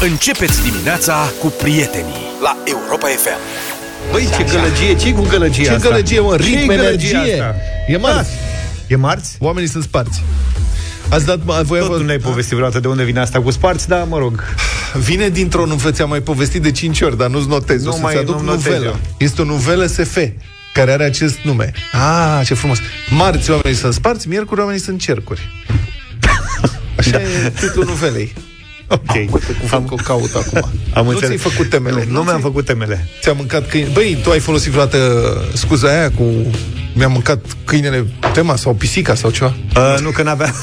Începeți dimineața cu prietenii la Europa FM. Băi, ce gălăgie, ce cu gălăgie Ce asta? gălăgie, mă, ritm, Ce-i gălăgie energie. asta? E marți. E marți? Oamenii sunt sparți. Ați dat, voi Tot nu ne-ai povestit vreodată de unde vine asta cu sparți, da, mă rog. Vine dintr-o nuvelă, ți-am mai povestit de 5 ori, dar nu-ți notez. Nu o să-ți mai- aduc nu-mi notez novela. eu. Este o novelă SF care are acest nume. Ah, ce frumos. Marți oamenii sunt sparți, miercuri oamenii sunt cercuri. Așa da. e titlul novelei. Ok. Uite cum fac o caut acum. Am nu înțeles. ți-ai făcut temele. Nu, nu mi-am ți-ai- făcut temele. Ți-a mâncat câine. Băi, tu ai folosit vreodată scuza aia cu mi-a mâncat câinele tema sau pisica sau ceva? Uh, nu că n-avea...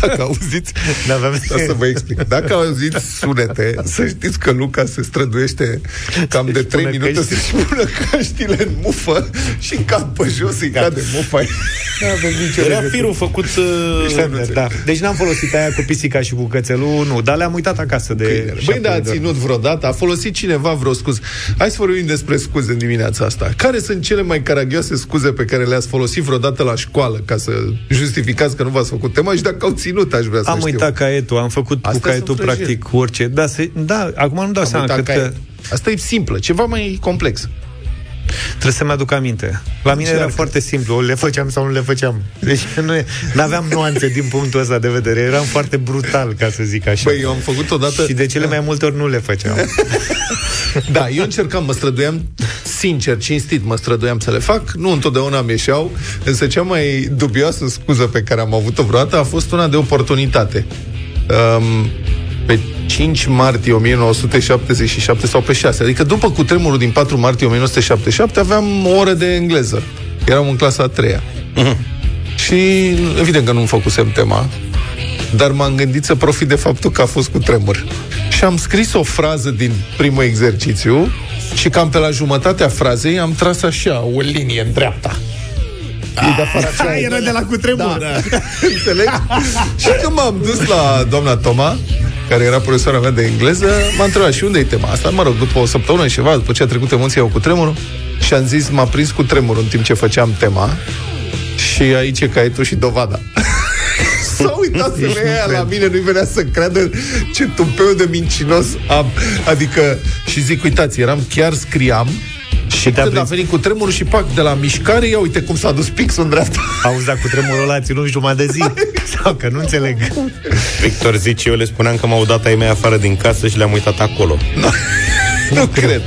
Dacă auziți, N-aveam... Da, să vă explic. Dacă auziți sunete, să știți că Luca se străduiește cam de 3 pune minute căști. să-și pună căștile în mufă și cad pe jos, îi cade mufa. Era firul făcut uh, Șternuțe. da. Deci n-am folosit aia cu pisica și cu cățelul Nu, dar le-am uitat acasă de Câinele. Băi, șapte da, a de ori. ținut vreodată, a folosit cineva vreo scuză. Hai să vorbim despre scuze în dimineața asta. Care sunt cele mai caragioase scuze pe care le-ați folosit vreodată la școală ca să justificați că nu v-ați făcut tema și dacă au ținut, aș vrea să Am știu. uitat caietul, am făcut Astea cu caietul sunt prăjiri. practic orice. Da, se, da, acum nu dau Am seama, uitat cred că caiet. Asta e simplă, ceva mai complex. Trebuie să-mi aduc aminte. La mine era Încearcă. foarte simplu, le făceam sau nu le făceam. Deci nu aveam nuanțe din punctul ăsta de vedere. Eram foarte brutal, ca să zic așa. Băi, eu am făcut odată... Și de cele mai multe ori nu le făceam. Da, eu încercam, mă străduiam, sincer, cinstit, mă străduiam să le fac. Nu întotdeauna mi ieșeau, însă cea mai dubioasă scuză pe care am avut-o vreodată a fost una de oportunitate. Um, pe 5 martie 1977 sau pe 6, adică după cutremurul din 4 martie 1977 aveam o oră de engleză. Eram în clasa a treia. Și evident că nu-mi făcusem tema, dar m-am gândit să profit de faptul că a fost cu tremur. Și am scris o frază din primul exercițiu și cam pe la jumătatea frazei am tras așa, o linie în dreapta. E de afară așa, era de la cutremur. da. Înțelegi? și când m-am dus la doamna Toma, care era profesoara mea de engleză, m-a întrebat și unde e tema asta? Mă rog, după o săptămână și ceva, după ce a trecut emoția cu tremurul, și am zis, m-a prins cu tremurul în timp ce făceam tema și aici e caietul și dovada. S-a uitat femeia aia la mine, nu-i venea să creadă ce tupeu de mincinos am. Adică, și zic, uitați, eram, chiar scriam, și te-a când a prins. venit cu tremurul și pac, de la mișcare, ia uite cum s-a dus pixul în dreapta. Auzi, dar cu tremurul ăla a ținut jumătate de zi. Sau că nu înțeleg. Victor zice, eu le spuneam că m-au dat ai mei afară din casă și le-am uitat acolo. nu cred.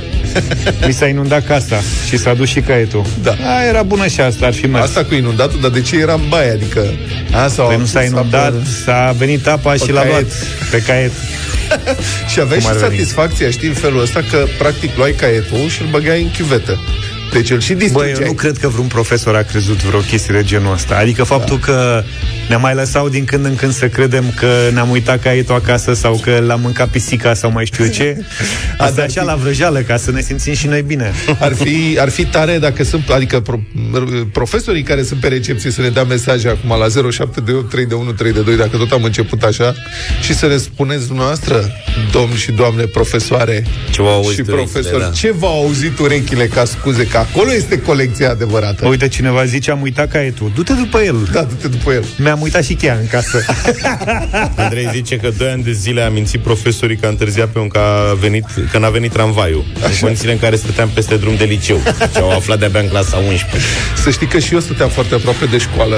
Mi s-a inundat casa și s-a dus și caietul. Da. A, era bună și asta, ar fi mers. Asta cu inundatul, dar de ce era în baie? Adică... A, sau Păi nu s-a inundat, s-a venit apa și l-a caiet. luat pe caiet. Și aveai Cum și ar veni? satisfacția, știi, în felul ăsta, că practic luai caietul și îl băgai în chiuvetă. Deci îl și Băi, distrugeai. eu nu cred că vreun profesor a crezut vreo chestie de genul ăsta. Adică faptul da. că ne mai lăsau din când în când să credem că ne-am uitat caietul acasă sau că l-am mâncat pisica sau mai știu eu ce. Asta dar așa fi- la vrăjeală, ca să ne simțim și noi bine. Ar fi, ar fi tare dacă sunt, adică pro, profesorii care sunt pe recepție să ne dea mesaje acum la 0728 312 dacă tot am început așa, și să ne spuneți dumneavoastră, domn și doamne profesoare Ce v-au auzit și urechile, profesor, da. ce v-au auzit urechile ca scuze, că acolo este colecția adevărată. Uite, cineva zice, am uitat caietul. Du-te după el. Da, du-te după el. Mi-am uitat și cheia în casă. Andrei zice că doi ani de zile a mințit profesorii că a întârziat pe un că a venit, că n-a venit tramvaiul. În condițiile în care stăteam peste drum de liceu. Și au aflat de-abia în clasa 11. Să știi că și eu stăteam foarte aproape de școală.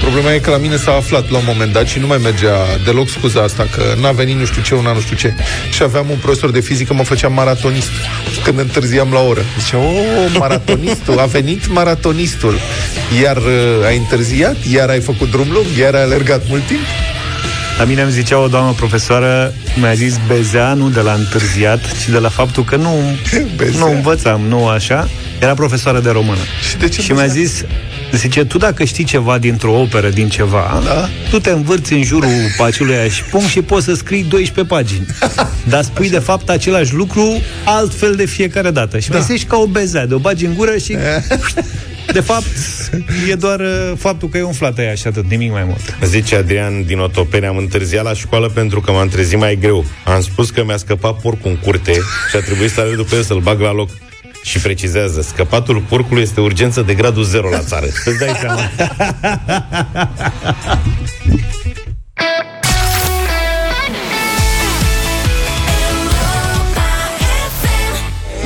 Problema e că la mine s-a aflat la un moment dat și nu mai mergea deloc scuza asta, că n-a venit nu știu ce, una nu știu ce. Și aveam un profesor de fizică, mă făcea maratonist când întârziam la oră. Zicea, o, maratonistul, a venit maratonistul. Iar uh, ai întârziat, iar ai făcut drum lung, iar ai alergat mult timp. La mine îmi zicea o doamnă profesoară, mi-a zis bezea, nu de la întârziat, ci de la faptul că nu, Bezea. nu învățam, nu așa. Era profesoară de română. Și de ce Și mi-a bezea? zis, zice, tu dacă știi ceva dintr-o operă, din ceva, Da. tu te învârți în jurul paciului și punct și poți să scrii 12 pagini. Dar spui de fapt același lucru altfel de fiecare dată. Și da. mi ca o bezea, de o bagi în gură și... De fapt, e doar uh, faptul că e umflată ea și atât, nimic mai mult. Zice Adrian din Otopeni, am întârziat la școală pentru că m-am trezit mai greu. Am spus că mi-a scăpat porcul în curte și a trebuit să alerg după el să-l bag la loc. Și precizează, scăpatul porcului este urgență de gradul 0 la țară. Îți dai seama.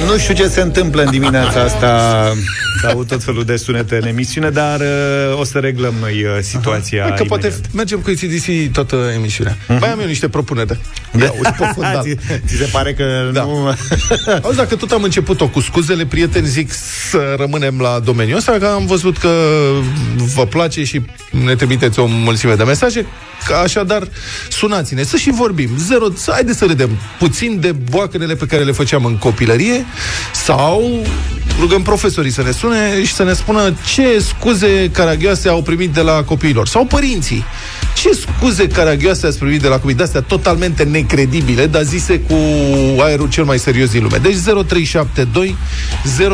Nu știu ce se întâmplă în dimineața asta Au tot felul de sunete în emisiune Dar uh, o să reglăm noi uh, situația Aha. Că imediat. poate mergem cu ACDC toată emisiunea uh-huh. Mai am eu niște propuneri Da. ți, ți se pare că Da. nu... Auzi, dacă tot am început-o cu scuzele, prieteni, zic să rămânem la domeniul ăsta, că am văzut că vă place și ne trimiteți o mulțime de mesaje. Că așadar, sunați-ne, să și vorbim. Zero, să, haide să râdem puțin de boacănele pe care le făceam în copilărie sau rugăm profesorii să ne sune și să ne spună ce scuze caragioase au primit de la copiilor. Sau părinții. Ce scuze caragioase ați primit de la copii? De-astea totalmente necredibile, dar zise cu aerul cel mai serios din lume. Deci 0372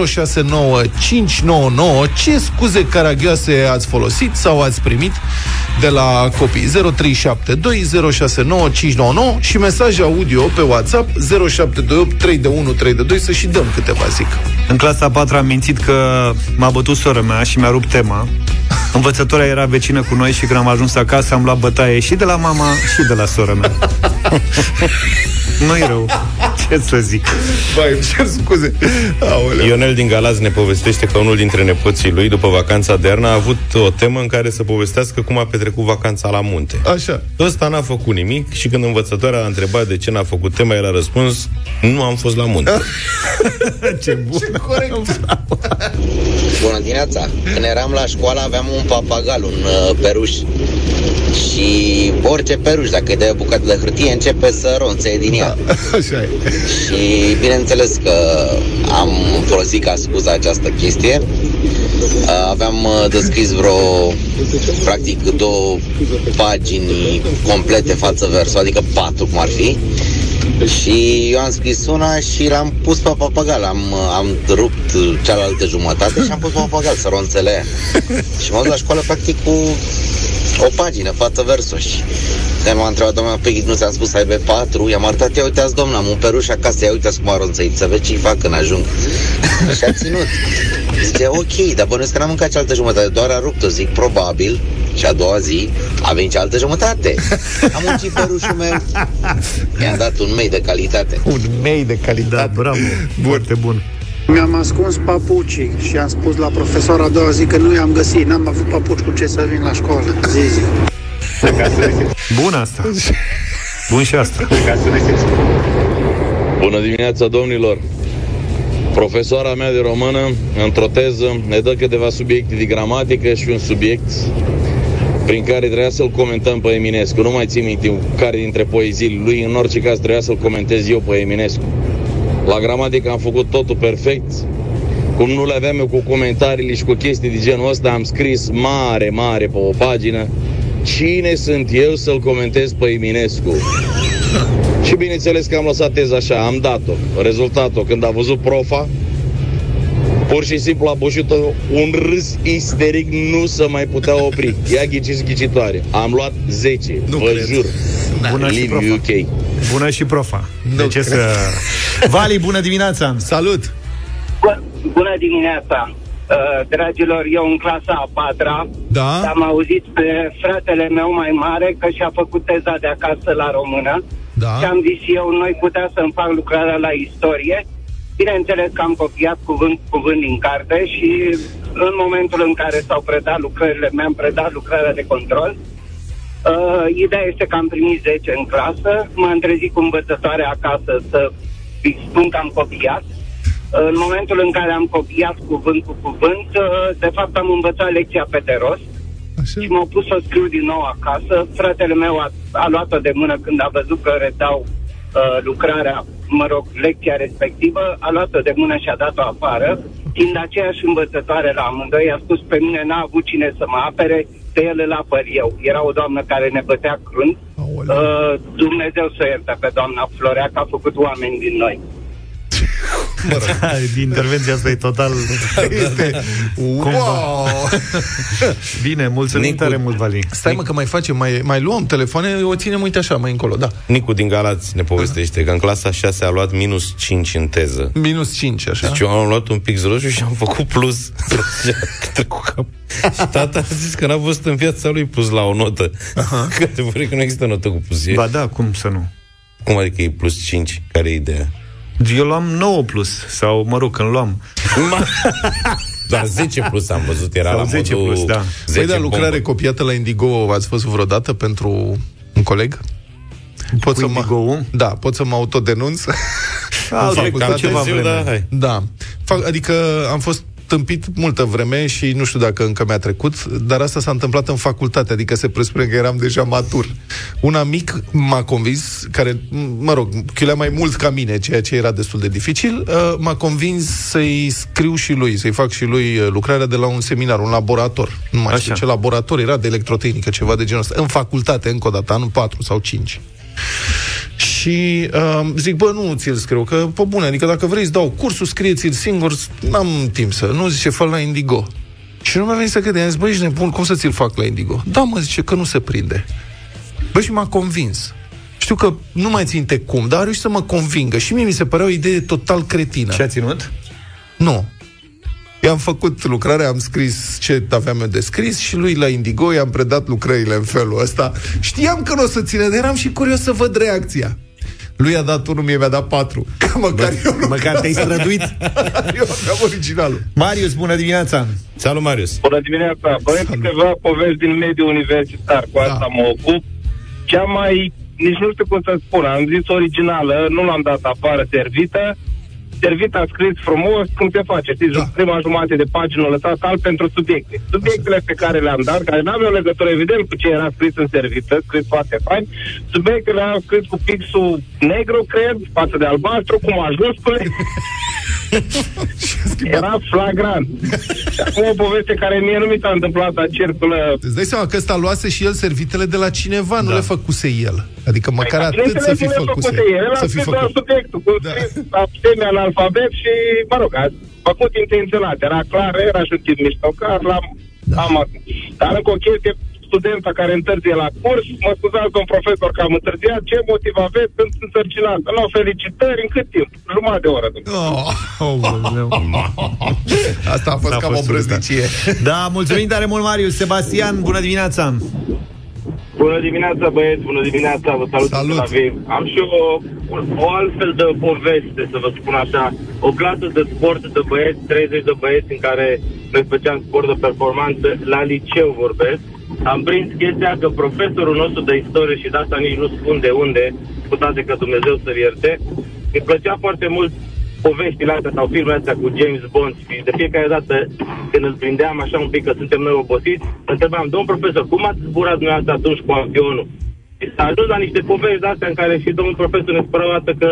069 599 Ce scuze caragioase ați folosit sau ați primit de la copii? 0372 069 599 și mesaje audio pe WhatsApp 0728 3 de 1 3 de 2 să și dăm câteva, zic. În clasa a patra am mințit că m-a bătut sora mea și mi-a rupt tema. Învățătoarea era vecină cu noi și când am ajuns acasă am luat bătaie și de la mama și de la sora mea. Nu-i rău. Ce să zic? Vai, îmi cer scuze. Aoleu. Ionel din Galați ne povestește că unul dintre nepoții lui, după vacanța de iarnă, a avut o temă în care să povestească cum a petrecut vacanța la munte. Așa. Ăsta n-a făcut nimic și când învățătoarea a întrebat de ce n-a făcut tema, el a răspuns, nu am fost la munte. Ce bun. Ce corect. Bună dimineața! Când eram la școală aveam un papagal, un uh, peruș. Și orice peruș, dacă îi dai o bucată de hârtie, începe să ronțe din ea. Așa e. Și bineînțeles că am folosit ca scuză această chestie. Uh, Aveam uh, descris vreo, practic, două pagini complete față versul, adică patru cum ar fi. Și eu am scris una și l-am pus pe papagal. Am, am rupt cealaltă jumătate și am pus pe papagal să ronțele ea. Și m-am dus la școală practic cu o pagină, față versul și când m-a întrebat doamna, pe nu ți-am spus să aibă patru, i-am arătat, ia uitați domnule, am un peruș acasă, ia uitați cum a ronțăit, să vezi ce-i fac când ajung. și a ținut. Zice, ok, dar bănuiesc că n-am mâncat cealaltă jumătate, doar a rupt-o, zic, probabil, și a doua zi a venit cealaltă jumătate. Am muncit perușul meu. I-am dat un mei de calitate. Un mei de calitate. Da, bravo. Foarte bun. Mi-am ascuns papucii și am spus la profesor a doua zi că nu i-am găsit, n-am avut papuci cu ce să vin la școală. Zi, zi. Bun asta. Bun și asta. Bună dimineața, domnilor! Profesoara mea de română, într-o teză, ne dă câteva subiecte de gramatică și un subiect prin care trebuia să-l comentăm pe Eminescu. Nu mai țin minte care dintre poeziile lui, în orice caz trebuia să-l comentez eu pe Eminescu. La gramatică am făcut totul perfect. Cum nu le aveam eu cu comentariile și cu chestii de genul ăsta, am scris mare, mare pe o pagină Cine sunt eu să-l comentez pe Eminescu? Și bineînțeles că am lăsat teza așa, am dat-o. Rezultatul, când a văzut profa, pur și simplu a bușit un râs isteric, nu se mai putea opri. Ia ghiciți ghicitoare. Am luat 10, Nu vă cred. jur. Bună și Live profa. UK. Bună și profa. Nu De ce cred. să... Vali, bună dimineața! Salut! Bună dimineața! Uh, dragilor, eu în clasa a patra Da? am auzit pe fratele meu mai mare că și-a făcut teza de acasă la română Da? și am zis eu, noi putea să-mi fac lucrarea la istorie. Bineînțeles că am copiat cuvânt cu cuvânt din carte și în momentul în care s-au predat lucrările, mi-am predat lucrarea de control. Uh, ideea este că am primit 10 în clasă, m-am trezit cu învățătoare acasă să îi spun că am copiat. În momentul în care am copiat cuvânt cu cuvânt, uh, de fapt am învățat lecția pe de rost Așa? și m-au pus să scriu din nou acasă. Fratele meu a, a luat-o de mână când a văzut că redau uh, lucrarea, mă rog, lecția respectivă, a luat-o de mână și a dat-o afară. Fiind aceeași învățătoare la amândoi, a spus pe mine n-a avut cine să mă apere, pe el îl apăr eu. Era o doamnă care ne bătea crunt. Aoleu. Uh, Dumnezeu să o ierte pe doamna Florea, că a făcut oameni din noi. Din intervenția asta e total... Este... Wow! Bine, mulțumim Nicu- tare mult, Vali. Stai mă că mai facem, mai, mai luăm telefoane, o ținem, uite așa, mai încolo, da. Nicu din Galați ne povestește că în clasa 6 a luat minus 5 în teză. Minus 5, așa. Deci eu am luat un pix roșu și am făcut plus. Și a trecut cap. Și tata a zis că n-a văzut în viața lui plus la o notă. Că adevărul e că nu există notă cu plus. E- Ba da, cum să nu? Cum adică e plus 5? Care e ideea? Eu luam 9 plus, sau, mă rog, când luam. Doar 10 plus am văzut, era Sau la 10 modul plus, da. 10 Păi da, bombă. lucrare copiată la Indigo ați văzut vreodată pentru un coleg? Pot Cu să mă, Indigo-ul? da, pot să mă autodenunț. A, În trecut facultate. ceva Ziu, vreme. da, hai. Da. Fac, adică am fost tâmpit multă vreme și nu știu dacă încă mi-a trecut, dar asta s-a întâmplat în facultate, adică se presupune că eram deja matur. Un amic m-a convins, care, m- mă rog, chilea mai mult ca mine, ceea ce era destul de dificil, uh, m-a convins să-i scriu și lui, să-i fac și lui uh, lucrarea de la un seminar, un laborator. Nu mai știu Așa. ce laborator era, de electrotehnică, ceva de genul ăsta. În facultate, încă o dată, anul 4 sau 5. Și uh, zic, bă, nu ți-l scriu, că, pe bune, adică dacă vrei să dau cursul, scrieți-l singur, n-am timp să... Nu, zice, fă la Indigo. Și nu mi-a venit să crede, am zis, bă, ești nebun, cum să ți-l fac la Indigo? Da, mă, zice, că nu se prinde. Bă, și m-a convins. Știu că nu mai ținte cum, dar a reușit să mă convingă. Și mie mi se părea o idee total cretină. Ce a ținut? Nu. I-am făcut lucrarea, am scris ce aveam eu de scris și lui la Indigo i-am predat lucrările în felul ăsta. Știam că nu o să ține, dar eram și curios să văd reacția. Lui a dat unul, mie mi-a dat patru. Că măcar eu nu Măcar te-ai străduit. eu am originalul. Marius, bună dimineața! Salut, Marius. Bună dimineața! Băieți câteva povești din mediul universitar, cu asta Da. mă ocup. Cea mai, nici nu știu cum să spun, am zis originală, nu l-am dat afară servită. Servit a scris frumos cum se face. Știți, Da. da. prima jumătate de pagină o lăsat alt pentru subiecte. Subiectele pe care le-am dat, care n-aveau legătură evident cu ce era scris în servită, scris foarte fain, subiectele am scris cu pixul negru, cred, față de albastru, cu majuscule. Era flagrant. Și acum o poveste care mie nu mi s-a întâmplat, dar circulă Îți dai seama că ăsta luase și el servitele de la cineva, da. nu le făcuse el. Adică măcar Păi, atât să fi bineînțeles, nu le făcuse. făcuse El a Să fi scris doar făcut. subiectul, cu Da. da. semi-analfabet și, mă rog, a făcut intenționat. Era clar, era și un tip miștocar, l-am da. am Dar încă o chestie, studenta care întârzie la curs, mă scuzați, domn profesor, că am întârziat, ce motiv aveți? Sunt însărcinată. Nu, felicitări, în cât timp? Jumătate de oră. Oh, asta a fost N-a cam o fost brăznicie. Da, mulțumim tare mult, Marius. Sebastian, bună dimineața! Bună dimineața, băieți, bună dimineața, vă salut, Salut. de la Viv. Am și o, o altfel de poveste, să vă spun așa. O clasă de sport de băieți, 30 de băieți în care noi făceam sport de performanță, la liceu vorbesc. Am prins chestia că profesorul nostru de istorie, și de asta nici nu spun de unde, cu toate că Dumnezeu să-l ierte, îmi plăcea foarte mult poveștile astea sau filmele astea cu James Bond și de fiecare dată când îl prindeam așa un pic că suntem noi obosiți, îl întrebam, domn profesor, cum ați zburat dumneavoastră atunci cu avionul? Și s-a ajuns la niște povești de astea în care și domnul profesor ne spera o dată că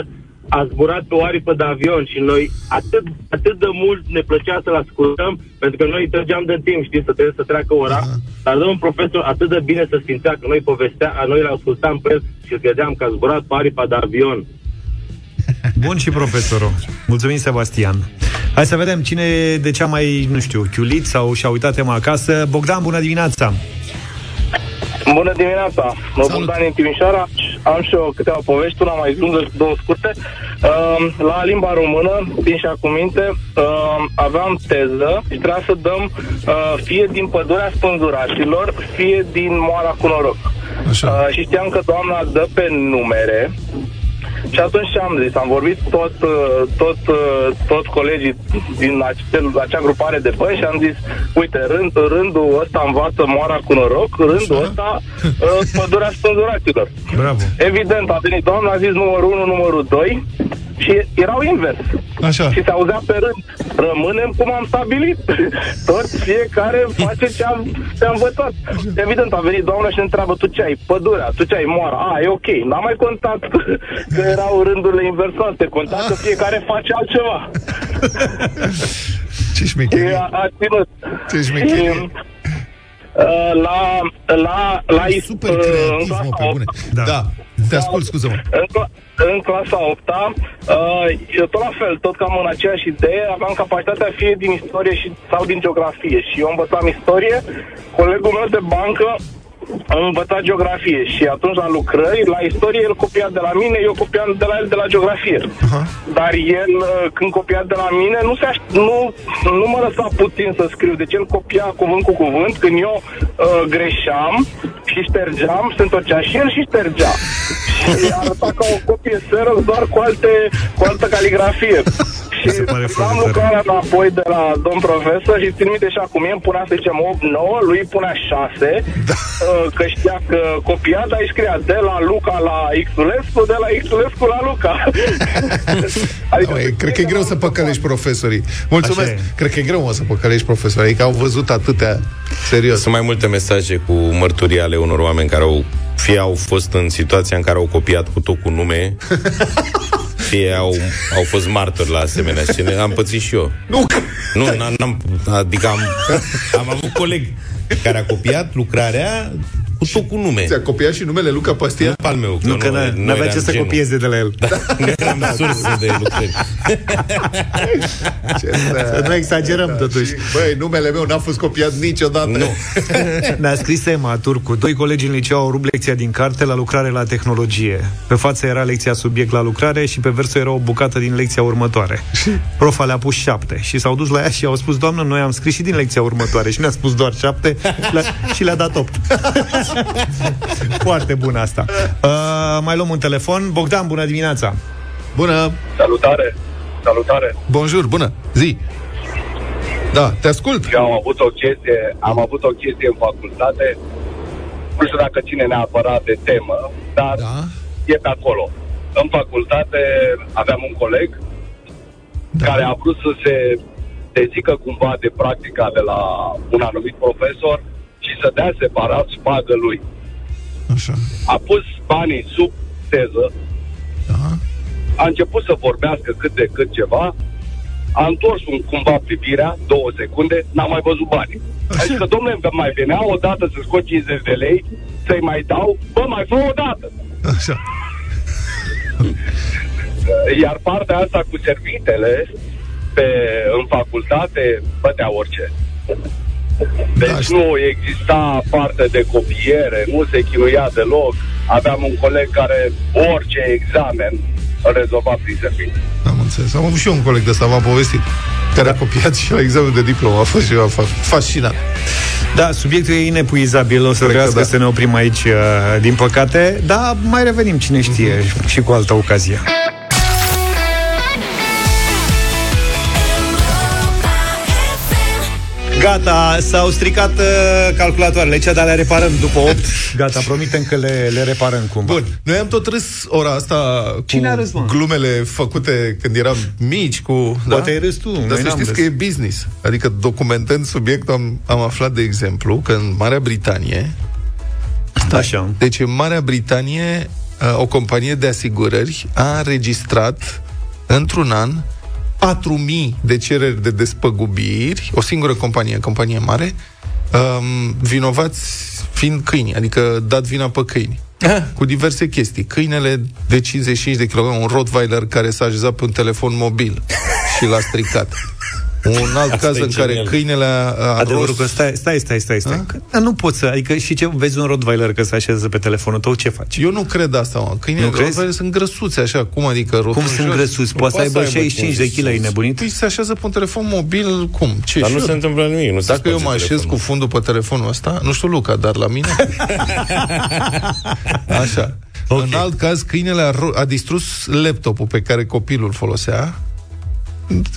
a zburat pe o aripă de avion și noi atât, atât de mult ne plăcea să-l ascultăm, pentru că noi trăgeam de timp, știți, să trebuie să treacă ora, dar domnul profesor atât de bine se simțea că noi povestea, noi l ascultam pe el și îl credeam că a zburat pe aripa de avion. Bun și profesorul. Mulțumim, Sebastian. Hai să vedem cine e de cea mai, nu știu, chiulit sau și-a uitat tema acasă. Bogdan, bună dimineața! Bună dimineața! Mă Salut. Bogdan din Timișoara. Am și eu câteva povești, una mai lungă, două scurte. Uh, la limba română, din și cu minte, uh, aveam teză și trebuia să dăm uh, fie din pădurea spânzuraților, fie din moara cu noroc. Așa. Uh, și știam că doamna dă pe numere și atunci ce am zis? Am vorbit tot, uh, tot, uh, toți colegii din acel, acea grupare de băi și am zis, uite, rând, rândul ăsta învață moara cu noroc, rândul Așa. ăsta uh, pădurea spânzuraților. Bravo! Evident, a venit doamna, a zis numărul 1, numărul 2 și erau invers. Așa. Și se auzea pe rând. Rămânem cum am stabilit. Toți fiecare face ce am, ce am învățat. Evident, a venit doamna și ne întreabă, tu ce ai? Pădurea, tu ce ai? Moara. A, e ok. N-am mai contat că erau rândurile inversate. Conta că fiecare face altceva. Ce Și șmecherie. a, a ținut. Ce șmecherie. Și, uh, la, la, la, Super uh, în creativ, clasa mă, pe bune. Da. Da. Te ascult, scuză-mă. în, cla- în clasa 8 uh, eu tot la fel, tot cam în aceeași idee, aveam capacitatea fie din istorie și, sau din geografie. Și eu învățam istorie, colegul meu de bancă am învățat geografie și atunci la lucrări, la istorie, el copia de la mine, eu copiam de la el de la geografie. Aha. Dar el, uh, când copia de la mine, nu, se aș- nu, nu mă lăsa puțin să scriu. Deci el copia cuvânt cu cuvânt. Când eu uh, greșeam și ștergeam, se întorcea și el și ștergea. și arăta ca o copie seră, doar cu, alte, cu altă caligrafie. Și se pare am foarte tare. lucrarea înapoi de la domn profesor și trimite și acum mie îmi punea, să zicem, 8, 9, lui îi punea 6, da. că știa că copia, dar îi scria de la Luca la Xulescu, de la Xulescu la Luca. Adică, Măi, cred că e greu să păcălești profesorii. Mulțumesc. Așa e. Cred că e greu mă, să păcălești profesorii. Adică au văzut atâtea. Serios. Sunt mai multe mesaje cu mărturii ale unor oameni care au fie au fost în situația în care au copiat cu tot cu nume, fie au, au fost martori la asemenea scene. Am pățit și eu. Nu, că... Nu, n-am, n-am, adică am, am avut coleg care a copiat lucrarea cu tot cu nume. Ți-a copiat și numele Luca Pastia? Nu al meu. Nu, că n- n-avea ce eram să genul. copieze de la el. Da, nu eram sursă de lucrări. Ce Să nu exagerăm, totuși. Și, băi, numele meu n-a fost copiat niciodată. Nu. Ne-a scris Emma Turcu. Doi colegi în liceu au rupt lecția din carte la lucrare la tehnologie. Pe față era lecția subiect la lucrare și pe versul era o bucată din lecția următoare. Profa le-a pus șapte și s-au dus la ea și au spus, doamnă, noi am scris și din lecția următoare și ne-a spus doar șapte le- și le-a dat opt. Foarte bun asta. Uh, mai luăm un telefon. Bogdan, bună dimineața! Bună! Salutare! Salutare! Bonjour, bună! Zi! Da, te ascult. Eu am avut o chestie, am avut o chestie în facultate, nu știu dacă ține neapărat de temă, dar Da. e pe acolo. În facultate aveam un coleg Da. care a vrut să se dezică cumva de practica de la un anumit profesor și să dea separat șpagă lui. Așa. A pus banii sub teză, Da. a început să vorbească cât de cât ceva, a întors un cumva privirea, două secunde, n-a mai văzut banii. Adică, domnule, mai venea o dată să scot 50 de lei, să-i mai dau, bă, mai fă o dată. Așa. Iar partea asta cu servitele pe, în facultate bătea orice. Deci Da, știu. nu exista parte de copiere, nu se chinuia deloc. Aveam un coleg care orice examen îl rezolva prin serviciu. Am înțeles. Am avut și eu un coleg de ăsta, v-am povestit, care a copiat și la examen de diplomă. A fost și eu fa- fascinant. Da, subiectul e inepuizabil, o să Cred că vreau da. să ne oprim aici, uh, din păcate, dar mai revenim, cine știe, și cu altă ocazie. Gata, s-au stricat uh, calculatoarele, cea dar le reparăm după 8. Gata, promitem că le, le reparăm cumva. Bun, noi am tot râs ora asta Cine cu a râs, mă? glumele făcute când eram mici, cu... Poate ai râs tu, noi Dar să n-am știți râs. că e business. Adică documentând subiectul am, am aflat, de exemplu, că în Marea Britanie Așa. Deci în Marea Britanie uh, o companie de asigurări a înregistrat într-un an 4.000 de cereri de despăgubiri, o singură companie, companie mare, um, vinovați fiind câini, adică dat vina pe câini. Cu diverse chestii. Câinele de 55 de kg, un Rottweiler care s-a așezat pe un telefon mobil și l-a stricat. Un alt Asta caz e în care genial. câinele a, a Adevărul rost- că stai, stai, stai, stai, stai. A? Că, nu poți să, adică și ce vezi un Rottweiler că se așează pe telefonul tău, ce faci? Eu nu cred asta, mă. Câinii Nu crezi? Rottweiler sunt grăsuți așa, cum adică Cum rotunjoși? sunt grăsuți? Nu Poate să poate aibă să aibă 65 de 50 kg, ai nebunit? Păi se așează pe un telefon mobil, cum? Ce? Dar și nu eu? se întâmplă nimic. Nu se Dacă eu sparge mă așez telefonul. cu fundul pe telefonul ăsta, nu știu Luca, dar la mine... Așa. Ok. În alt caz, câinele a, ro- a distrus laptopul pe care copilul folosea,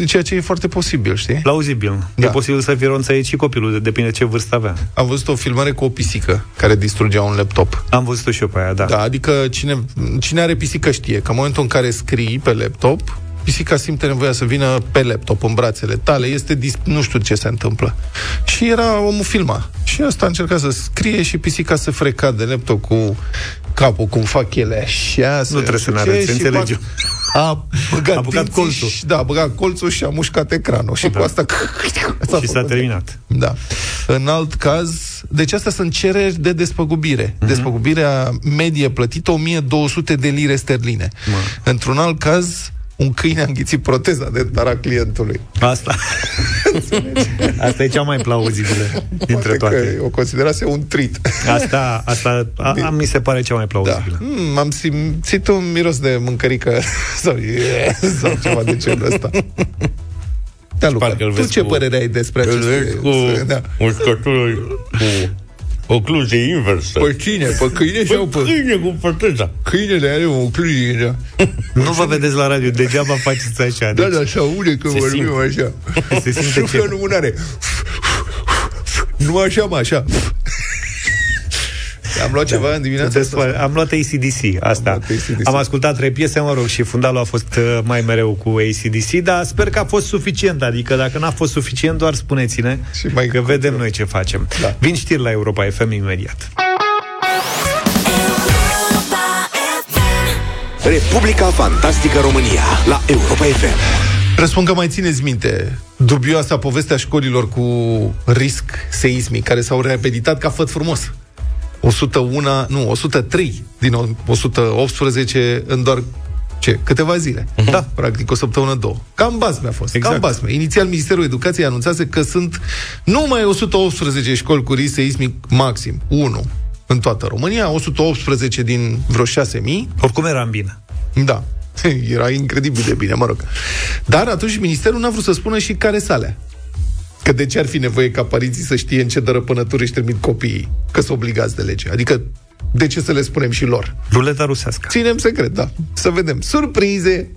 ceea ce e foarte posibil, știi? Plauzibil. Da. E posibil să fie ronțăit și copilul, depinde ce vârstă avea. Am văzut o filmare cu o pisică care distrugea un laptop. Am văzut și eu pe aia, da. Da, adică cine, cine are pisică știe că în momentul în care scrii pe laptop, pisica simte nevoia să vină pe laptop, în brațele tale, este dis- nu știu ce se întâmplă. Și era omul filma. Și ăsta a încercat să scrie și pisica se freca de laptop cu capul, cum fac ele așa. Nu trebuie să ne ce, arăți, și înțelegi. fac- A băgat, A băgat dinții colțul. Și, da, a băgat colțul și a mușcat ecranul. Și Da. cu asta... și s-a terminat. Da. În alt caz, deci astea sunt cereri de despăgubire. Mhm. Mm-hmm. Despăgubirea medie plătită 1200 de lire sterline. Mă. Într-un alt caz, un câine a înghițit proteza dentară a clientului. Asta. asta e cea mai plauzibilă dintre Poate toate. Că o considerase un trit. Asta, asta a, a, mi se pare cea mai Da. plauzibilă. Mm, am simțit un miros de mâncărică sau, sau ceva de genul ăsta. Da, Luca, Parcă îl tu vezi ce cu- părere ai despre Îl acest vezi cu Da. uscătură cu, Ocluzie inversă. Pe cine? Pe câine sau Pe pe... câine cu pătăza. Câinele are o ocluzie, da. Nu vă vedeți la radio, degeaba faceți așa. Da, Deci, da, se aude când Se vorbim simte. așa. Se simte Suflă ce? în lumânare. Nu așa, mă, așa. Am luat ceva în dimineața asta? Desfă- am luat ACDC, asta. Am luat AC/DC. Am ascultat trei piese, mă rog, și fundalul a fost uh, mai mereu cu ACDC, dar sper că a fost suficient, adică dacă n-a fost suficient, doar spuneți-ne Și mai că vedem noi ce facem. Da. Vin știri la Europa FM imediat. Republica Fantastică România la Europa FM. Răspund că mai țineți minte dubioasa povestea școlilor cu risc seismic, care s-au reabilitat ca făt frumos. 101, nu, 103 din 118 în doar ce? Câteva zile. Da. Practic o săptămână, două. Cam basme a fost. Exact. Cam basme. Inițial, Ministerul Educației anunțase că sunt numai 118 școli cu risc seismic maxim. 1 în toată România, 118 din vreo 6000 Oricum eram bine. da. Era incredibil de bine, mă rog. Dar atunci ministerul n-a vrut să spună și care sale. Că de ce ar fi nevoie ca părinții să știe în ce dărăpânături își trimit copiii, că sunt obligați de lege. Adică, de ce să le spunem și lor? Ruleta rusească. Ținem secret, da. Să vedem. Surprize!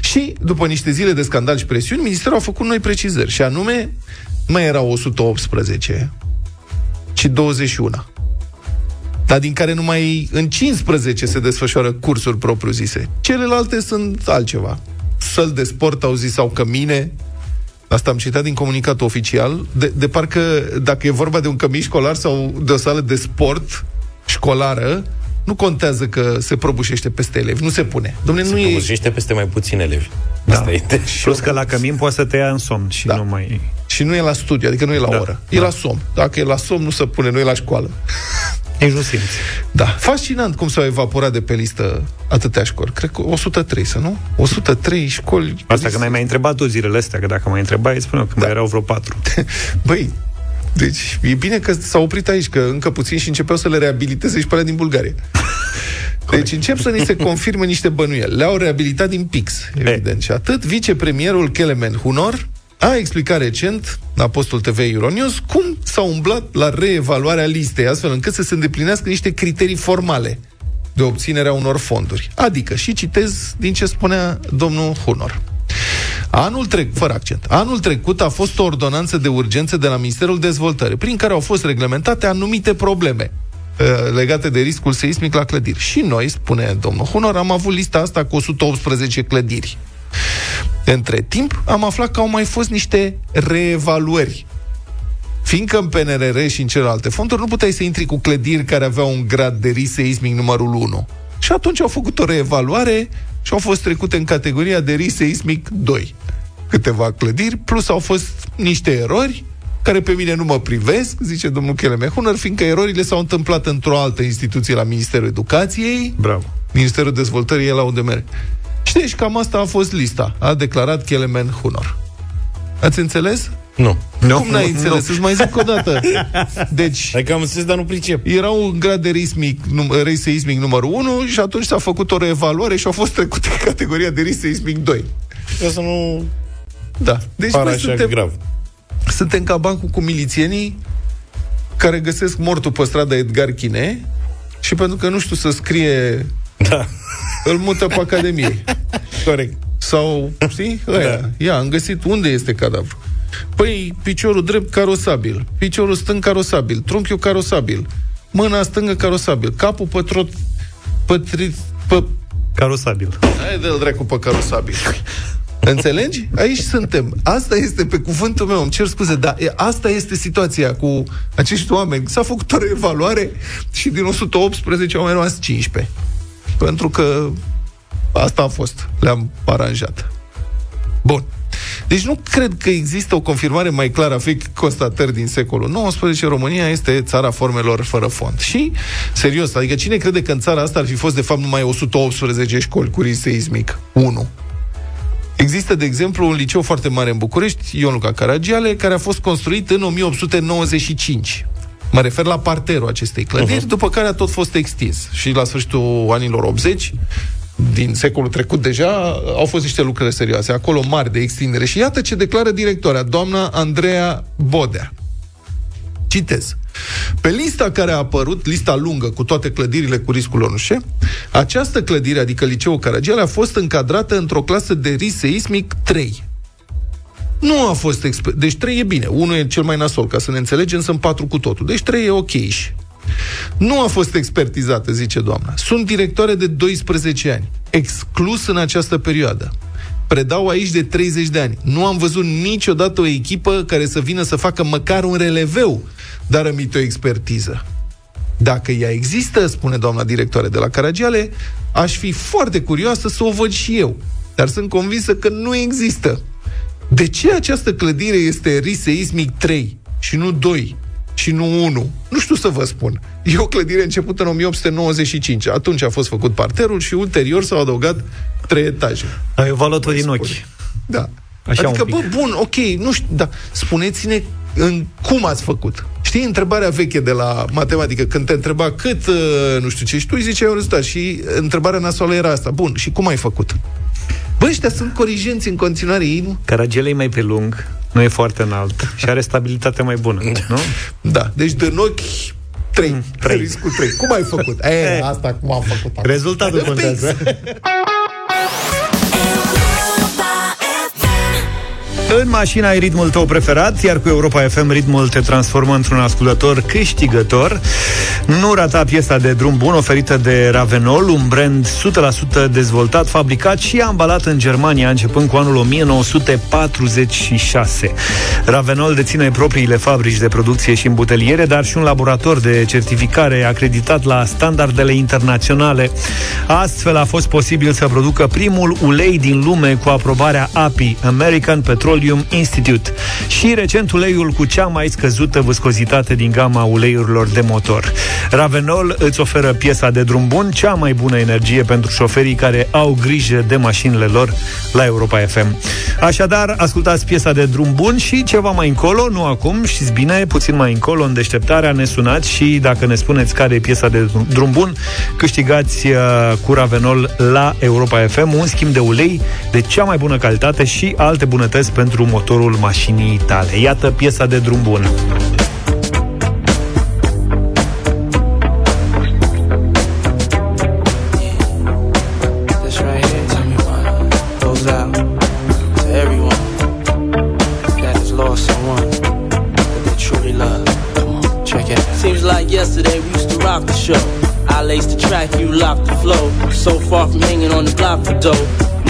Și, după niște zile de scandal și presiuni, ministerul a făcut noi precizări. Și anume, nu mai erau 118, ci 21. Dar din care numai în 15 se desfășoară cursuri propriu-zise. Celelalte sunt altceva. Săl de sport, au zis, sau cămine, Asta am citat din comunicatul oficial, de, de parcă dacă e vorba de un cămin școlar sau de o sală de sport școlară, nu contează că se prăbușește peste elevi, nu se pune. Dom'le, nu e... Prăbușește peste mai puțini elevi. Da. Asta e. Plus că la cămin poate să te ia în somn și Da. nu mai... Și nu e la studiu, adică nu e la Da. oră. E la somn. Dacă e la somn, nu se pune, nu e la școală. Nici nu simți. Da. Fascinant cum s-au evaporat de pe listă atâtea școli. Cred că 103, să nu? 103 școli. Asta că n-ai mai întrebat tu zilele astea, că dacă mai întrebai, îți spuneau că mai erau vreo patru. Băi, deci e bine că s-au oprit aici, că încă puțin și începeau să le reabiliteze și pe alea din Bulgaria. Deci încep să ni se confirme niște bănuieli. Le-au reabilitat din pix, evident. Și atât, vicepremierul Kelemen Hunor a explicat recent la postul TV Euronews cum s-a umblat la reevaluarea listei, astfel încât să se îndeplinească niște criterii formale de obținerea unor fonduri. Adică, și citez din ce spunea domnul Hunor. Anul trecut, fără accent, anul trecut a fost o ordonanță de urgență de la Ministerul Dezvoltării, prin care au fost reglementate anumite probleme uh, legate de riscul seismic la clădiri. Și noi, spune domnul Hunor, am avut lista asta cu 118 clădiri. Între timp, am aflat că au mai fost niște reevaluări. Fiindcă în PNRR și în celelalte fonduri nu puteai să intri cu clădiri care aveau un grad de risc seismic numărul 1. Și atunci au făcut o reevaluare și au fost trecute în categoria de risc seismic 2. Câteva clădiri, plus au fost niște erori care pe mine nu mă privesc, zice domnul Cheleme Hunăr, fiindcă erorile s-au întâmplat într-o altă instituție la Ministerul Educației, Bravo. Ministerul Dezvoltării e la unde merg. Și deci cam asta a fost lista, a declarat Kelemen Hunor. Ați înțeles? Nu. Nu, Cum n-ai nu, înțeles? nu. Îți mai zic o dată. Deci, Adică am înțeles, dar nu pricep. era un grad de risc, mic, num, risc seismic numărul 1 și atunci s-a făcut o reevaluare și au fost trecute în categoria de risc seismic 2. Ca să nu Da. Deci pară noi așa suntem, grav. suntem ca bancul cu milițienii care găsesc mortul pe strada Edgar Chine și pentru că nu știu să scrie, Da. îl mută pe Academie. Corect. Sau, știi? Aia. Da. Ia, am găsit unde este cadavru. Păi, piciorul drept carosabil, piciorul stâng carosabil, trunchiul carosabil, mâna stângă carosabil, capul pătrot, pătrit, pă... Carosabil. Hai de-l dracu pe carosabil. Înțelegi? Aici suntem. Asta este, pe cuvântul meu, îmi cer scuze, dar e, asta este situația cu acești oameni. S-a făcut o reevaluare și din 118 au mai rămas 15. Pentru că asta a fost. Le-am aranjat. Bun. Deci nu cred că există o confirmare mai clară a fake constatări din secolul XIX. România este țara formelor fără fond. Și, serios, adică cine crede că în țara asta ar fi fost de fapt numai 118 școli cu risc seismic? 1. Există, de exemplu, un liceu foarte mare în București, Ion Luca Caragiale, care a fost construit în 1895. Mă refer la parterul acestei clădiri, uh-huh. după care a tot fost extins. Și la sfârșitul anilor 80, din secolul trecut deja, au fost niște lucrări serioase, acolo mari de extindere. Și iată ce declară directoarea, doamna Andreea Bodea. Citez. Pe lista care a apărut, lista lungă cu toate clădirile cu riscul ONUșe, această clădire, adică Liceul Caragiale, a fost încadrată într-o clasă de risc seismic 3. Nu a fost exper- Deci 3 e bine. Unul e cel mai nasol, ca să ne înțelegem, sunt 4 cu totul. Deci 3 e ok Nu a fost expertizată, zice doamna. Sunt directoare de 12 ani, exclus în această perioadă. Predau aici de 30 de ani. Nu am văzut niciodată o echipă care să vină să facă măcar un releveu, dar rămite o expertiză. Dacă ea există, spune doamna directoare de la Caragiale, aș fi foarte curioasă să o văd și eu. Dar sunt convinsă că nu există. De ce această clădire este risc seismic 3 și nu 2 și nu 1? Nu știu să vă spun. E o clădire începută în 1895. Atunci a fost făcut parterul și ulterior s-au adăugat trei etaje. Ai o valotă din ochi. Da. Așa adică, un pic. bă, bun, ok, nu știu, dar spuneți-ne în cum ați făcut. Știi întrebarea veche de la matematică, când te întreba cât, uh, nu știu ce, și tu îi ziceai un rezultat. Și întrebarea nasoală era asta. Bun, și cum ai făcut? Bă, ăștia sunt corigenți în continuare, ei nu? Caragiale e mai pe lung, nu e foarte înalt și are stabilitate mai bună, nu? Da, deci de ochi 3, trei. riscul 3. Cum ai făcut? E, asta cum am făcut. acum. Rezultatul contează. În mașină ai ritmul tău preferat, iar cu Europa FM ritmul te transformă într-un ascultător câștigător. Nu rata piesa de drum bun oferită de Ravenol, un brand 100% dezvoltat, fabricat și ambalat în Germania începând cu anul 1946. Ravenol deține propriile fabrici de producție și îmbuteliere, dar și un laborator de certificare acreditat la standardele internaționale. Astfel a fost posibil să producă primul ulei din lume cu aprobarea API, American Petroleum Institute, și recent uleiul cu cea mai scăzută viscozitate din gama uleiurilor de motor. Ravenol îți oferă piesa de drum bun, cea mai bună energie pentru șoferii care au grijă de mașinile lor la Europa FM. Așadar, ascultați piesa de drum bun și ceva mai încolo, nu acum, știți bine, puțin mai încolo, în deșteptarea, ne sunați și dacă ne spuneți care e piesa de drum bun, câștigați uh, cu Ravenol la Europa FM un schimb de ulei de cea mai bună calitate și alte bunătăți pentru motorul mașinii tale. Iată piesa de drum bun. This right here, tell me what goes out to everyone that has lost someone that they truly love. Come on, check it out. Seems like yesterday we used to rock the show. I laced the track, you locked the flow. So far from hanging on the block for dough.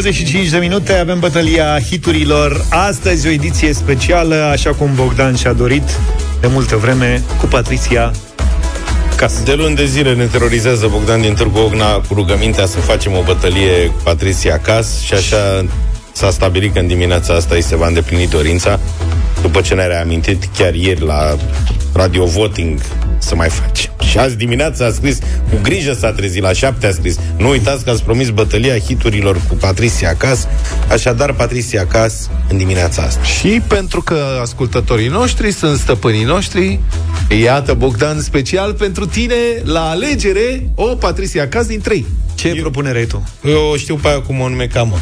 25 de minute avem bătălia hiturilor. Astăzi o ediție specială, așa cum Bogdan și-a dorit de multă vreme, cu Patricia Cas. De luni de zile ne terorizează Bogdan din Târgu Ogna cu rugămintea să facem o bătălie cu Patricia Cas și așa s-a stabilit că în dimineața asta îi se va îndeplini dorința după ce ne-a reamintit chiar ieri la Radio Voting să mai facem. Și azi dimineața a scris, cu grijă s-a trezit, la șapte a scris, nu uitați că ați promis bătălia hiturilor cu Patricia Cas, așadar Patricia Cas în dimineața asta. Și pentru că ascultătorii noștri sunt stăpânii noștri, iată Bogdan special pentru tine la alegere o Patricia Caz din trei. Ce Eu... propunere ai tu? Eu o știu pe aia cum o numeca, mă.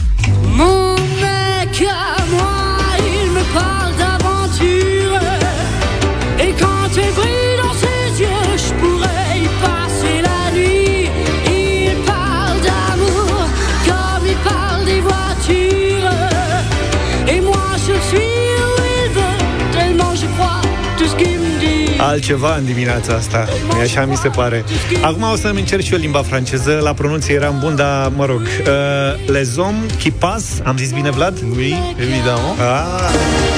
Altceva în dimineața asta. E așa mi se pare. Acum o să-mi încerc și eu limba franceză. La pronunție eram bun, dar mă rog. Uh, les hommes qui passent. Am zis bine, Vlad? Oui, évidemment. Ah,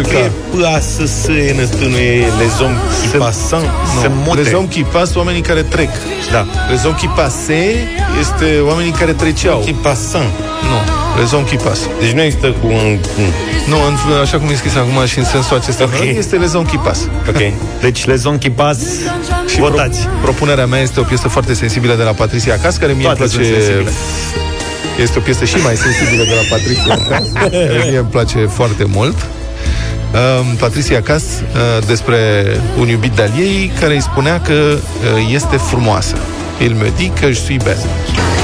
perdant. Dacă se scrie P-A-S-S în stânuie les hommes qui passent. se Nu, mute. Les hommes qui passent, oamenii care trec. Da. Les hommes qui passent este oamenii care treceau. Qui passent. Nu, les hommes qui passent. Deci nu există cu un... Nu, în, așa cum e scris acum și în sensul acesta, Ok. este les hommes qui passent. Ok. Deci les hommes qui passent, Și votați. Pro, propunerea mea este o piesă foarte sensibilă de la Patricia Cas, care mie îmi Toate place... sunt sensibile. Este o piesă și mai sensibilă de la Patricia Cas, care mie îmi place foarte mult. Um, Patricia Cas uh, despre un iubit de-al ei care îi spunea că uh, este frumoasă. Il me dit que je suis belle.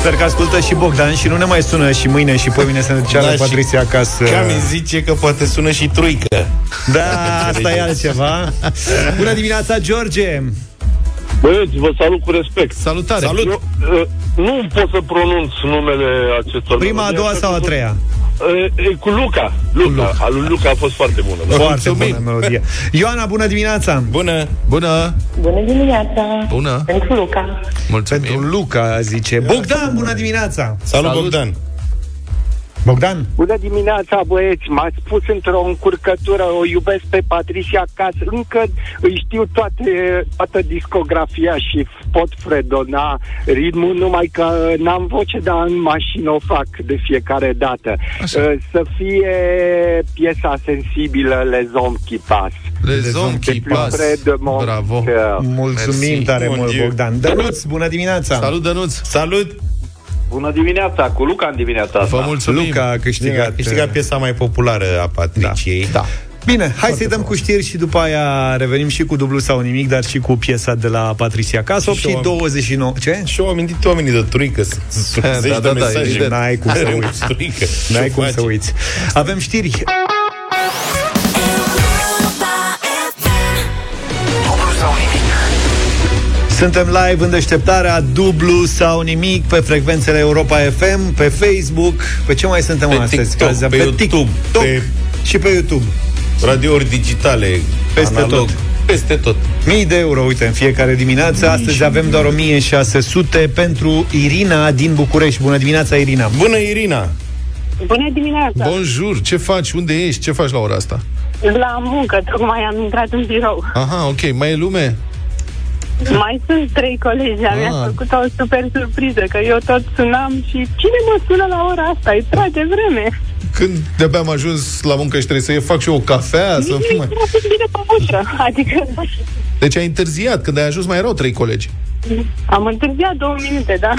Sper că ascultă și Bogdan și nu ne mai sună și mâine și pe mine să ne ceară Da, și Patricia acasă. Cam îmi zice că poate sună și truică. Da, asta e altceva. Bună dimineața, George! Băieți, vă salut cu respect. Salutare! Salut! Eu uh, nu pot să pronunț numele acestor Prima, a melodii, doua așa sau a că- treia? Uh, e cu Luca. Luca. A lui Luca a fost foarte bună. Da? Foarte Mulțumim. bună melodie. Ioana, bună dimineața! Bună! Bună! Bună dimineața! Bună! Pentru Luca. Mulțumim! Pentru Luca, zice. Bogdan, bună dimineața! Salut, Salut. Bogdan! Bogdan? Bună dimineața, băieți! M-ați pus într-o încurcătură, o iubesc pe Patricia Cas. Încă îi știu toate, toată discografia și pot fredona ritmul, numai că n-am voce, dar în mașină o fac de fiecare dată. Așa. Uh, Să fie piesa sensibilă Les Hommes qui passent. Les hommes qui Plus passent. près de mon Bravo! cœur. Mulțumim Merci. tare Mon mult, Dieu. Bogdan. Dănuț, bună dimineața! Salut, Dănuț! Salut! Bună dimineața, cu Luca în dimineața asta. Vă mulțumim! Luca a câștigat. A câștigat piesa mai populară a Patriciei. Da. Bine, hai să-i dăm cu știri și după aia revenim și cu dublu sau nimic, dar și cu piesa de la Patricia Cas, 8 Și și eu am- 29. Ce? Și au amintit oamenii de truică să- să- Da, zeci da, de da, mesaje. evident. N-ai cum să Are un uiți. truică. N-ai Ce cum faci? să uiți. Avem știri. Suntem live în deșteptarea dublu sau nimic pe frecvențele Europa FM, pe Facebook, pe ce mai suntem Pe astăzi? TikTok, Azi, pe YouTube, TikTok pe- și pe YouTube. Radiouri digitale, Peste analog, tot. Peste tot. Mii de euro, uite, în fiecare dimineață. Astăzi avem doar 1600 pentru Irina din București. Bună dimineața, Irina! Bună, Irina! Bună dimineața! Bonjour! Ce faci? Unde ești? Ce faci la ora asta? La muncă, tocmai am intrat în birou. Aha, ok. Mai e lume? Mai sunt trei colegi, Ah. mi-a făcut o super surpriză, că eu tot sunam și cine mă sună la ora asta? E prea devreme. Când de-abia am ajuns la muncă și trebuie să fac și eu o cafea, să Nici fiu nu mai... mă pus bine pe ușă. Adică Deci ai întârziat. Când ai ajuns mai erau trei colegi. am întârziat două minute, da?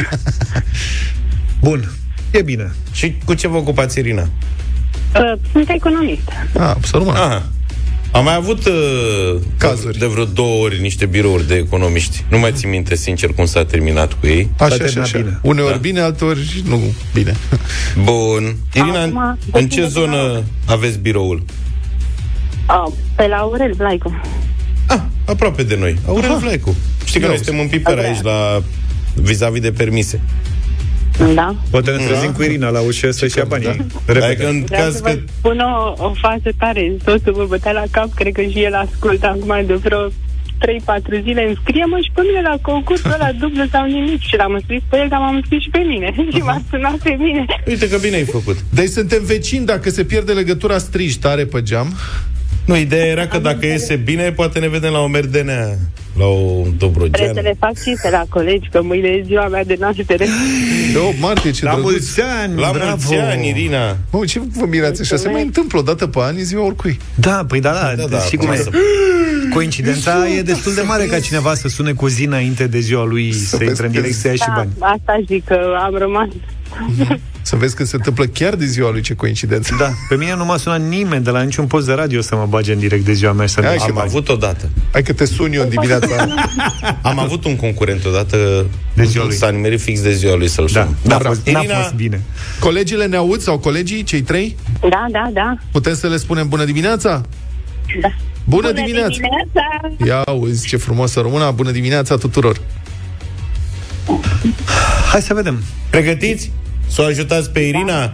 Bun. E bine. Și cu ce vă ocupați, Irina? Uh, sunt economist. Ah, să rămână. Aha. Am mai avut uh, Cazuri. de vreo două ori niște birouri de economiști. Nu mai țin minte, sincer, cum s-a terminat cu ei. Așa, S-a așa, terminat așa. bine. Uneori Da. bine, alteori nu bine. Bun. Irina, în, Acum, în ce depinde de zonă aveți biroul? Uh, pe la Aurel Vlaicu. Ah, aproape de noi. Aurel Vlaicu. Știi că Ia noi uzi. suntem în Piper aici la vis-a-vis de permise. Da. Poate ne trezim cu Irina la ușă să-și ia banii. Adică Repede. în Vreau caz să că... vă spun o, o fază tare. Totul vă bătea la cap. Cred că și el ascultă acum de vreo 3-4 zile înscrie-mă și pe mine la concursul ăla dublu sau nimic și l-am înscris pe el, dar m-am înscris și pe mine și m-a sunat pe mine. Uite că bine ai făcut. Deci suntem vecini, dacă se pierde legătura strigi tare pe geam. Nu, ideea era că dacă iese bine, poate ne vedem la o merdenea, la o Trebuie Dobrogeană. să le fac și să la colegi, că mâine e ziua mea de naștere. De 8 martie, ce La drăguț. mulți ani, La bravo! mulți ani, Irina! Mă, ce vă mirați așa? Se mai întâmplă o dată pe an, e ziua oricui. Da, păi da, da, Da, da, da, și cum acum e. să- Coincidența e destul de mare ca cineva să sune cu o zi înainte de ziua lui să, vezi intre în că- direct să ia și Da, bani. asta zic că am rămas. Să vezi că se întâmplă chiar de ziua lui, ce coincidență. Da, pe mine nu m-a sunat nimeni de la niciun post de radio să mă bage în direct de ziua mea și să Hai ne că Am avut odată. Hai că te sun eu în dimineața. Am avut un concurent odată De ziua lui. S-a nimerit fix de ziua lui să-l Da, sun. n-a, Bravo. fost, n-a Irina- fost bine. Colegile ne aud sau colegii, cei trei? Da, da, da. Putem să le spunem bună dimineața? da. Bună, dimineața! dimineața! Ia auzi ce frumos să rămână. Bună dimineața tuturor! Hai să vedem. Pregătiți? Să o ajutați pe Irina?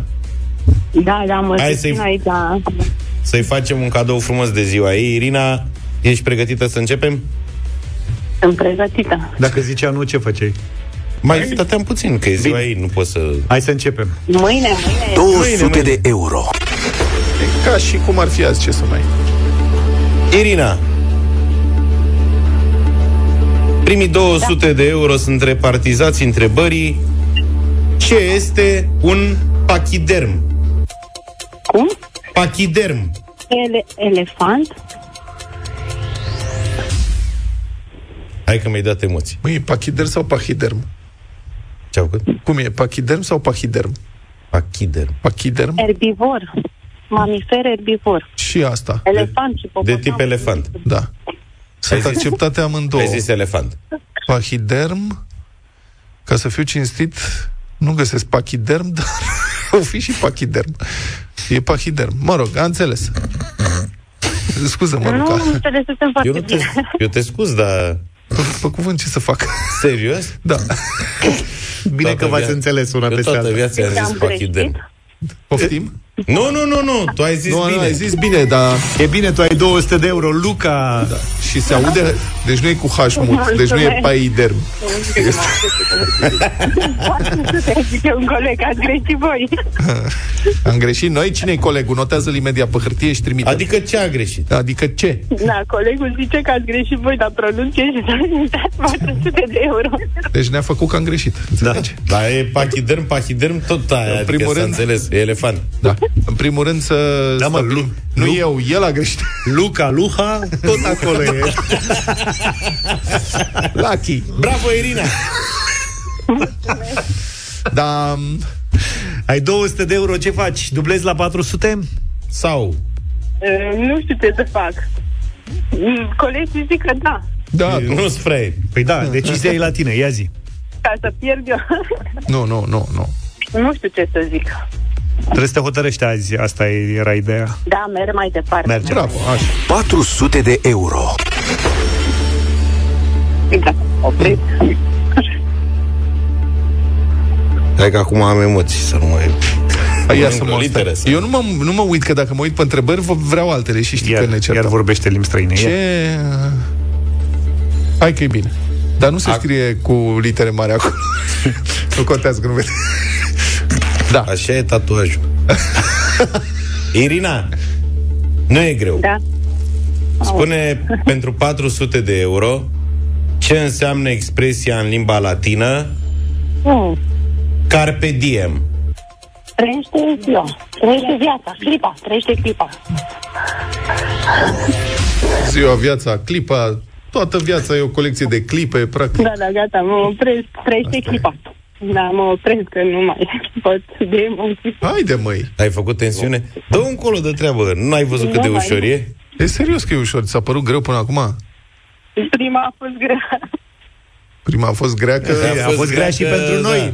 Da, da, mă Hai susțin să-i- aici. Să-i facem un cadou frumos de ziua ei. Irina, ești pregătită să începem? Sunt pregătită. Dacă zicea nu, ce făceai? Mai stăteam puțin, că e ziua ei, nu pot să... Hai să începem. Mâine, mâine. 200 de euro. E ca și cum ar fi azi, ce să mai... Irina, primii 200 de euro sunt repartizați întrebării ce este un pachiderm? Cum? Pachiderm. Ele- elefant? Hai că mi-ai dat emoții. Măi, e pachiderm sau pachiderm? Ce-au făcut? Cum e, pachiderm sau pachiderm? Pachiderm. Pachiderm? Erbivor. Mamifer erbivor. Și asta. Elefant și De popotam. tip elefant. Da. Sunt Ai zis- acceptate amândouă. Ai zis elefant. Pachiderm, ca să fiu cinstit, nu găsesc pachiderm, dar o fi și pachiderm. E pachiderm. Mă rog, am înțeles. Scuză-mă, Nu, Luca. înțelesesem foarte Eu, nu te, bine. eu te scuz, dar Pe cuvânt, ce să fac? serios? Da. Bine Toată că v-ați via- înțeles una Eu peste toată alta. viața am Deci zis am pachiderm. greșit? Poftim? Nu, nu, nu, nu, tu ai zis nu, bine. nu, ai zis bine, dar... E bine, tu ai 200 de euro, Luca. Da. Și se aude... Deci nu e cu H mut, deci nu e paiderm. Zice un coleg, ați greșit voi. Am greșit noi? cine e colegul? Notează-l imediat pe hârtie și trimite. Adică ce a greșit? Adică ce? Da, colegul zice că ați greșit voi, dar pronunție și s-a dat 400 de euro. Deci ne-a făcut că am greșit. Înțelegi? Dar e pachiderm, pachiderm, tot aia, În adică primul s-a rând- înțeles, e elefant. Da. În primul rând să... Da, mă, stabilim- Lu- Nu Lu- eu, el a greșit. Luca, Luha, tot acolo e. Lucky. Bravo, Irina! Da, Ai 200 de euro, ce faci? Dublezi la 400? Sau Uh, Nu știu ce să fac. Mm, Colegii zic că da, da, nu spray. Păi da, decizia e la tine, ia zi. ca să pierd eu. nu, nu, nu, nu. nu știu ce să zic. Trebuie să te hotărăști azi, asta era ideea. Da, merg mai departe. Merge. Bravo, așa. 400 de euro. Da, opriți. Hai că acum am emoții, să nu mai... Hai, ia Încă să mă o literă stai. să- Eu nu mă, nu mă uit că dacă mă uit pe întrebări, vă vreau altele și știi Iar, că ne iar certăm. vorbește limbi străine. Ia. Ce... Hai că e bine. Dar nu se Ac- scrie cu litere mari acolo. nu contează că nu vede. Da. Așa e tatuajul. Irina, nu e greu. Da. Spune pentru 400 de euro ce înseamnă expresia în limba latină Mm. carpe diem. Trăiește ziua, trăiește viața, clipa, trăiește clipa. Ziua, viața, clipa, toată viața e o colecție de clipe, practic. Da, da, gata, mă opresc, trăiește clipa. Da, mă opresc că nu mai pot de emoții. Haide, măi! Ai făcut tensiune? Dă un colo de treabă. Nu ai văzut cât Nu de mai. ușor e? E serios că e ușor. Ți-a părut greu până acum? Prima a fost grea. Prima a fost grea că... A fost grea și că- pentru da. noi.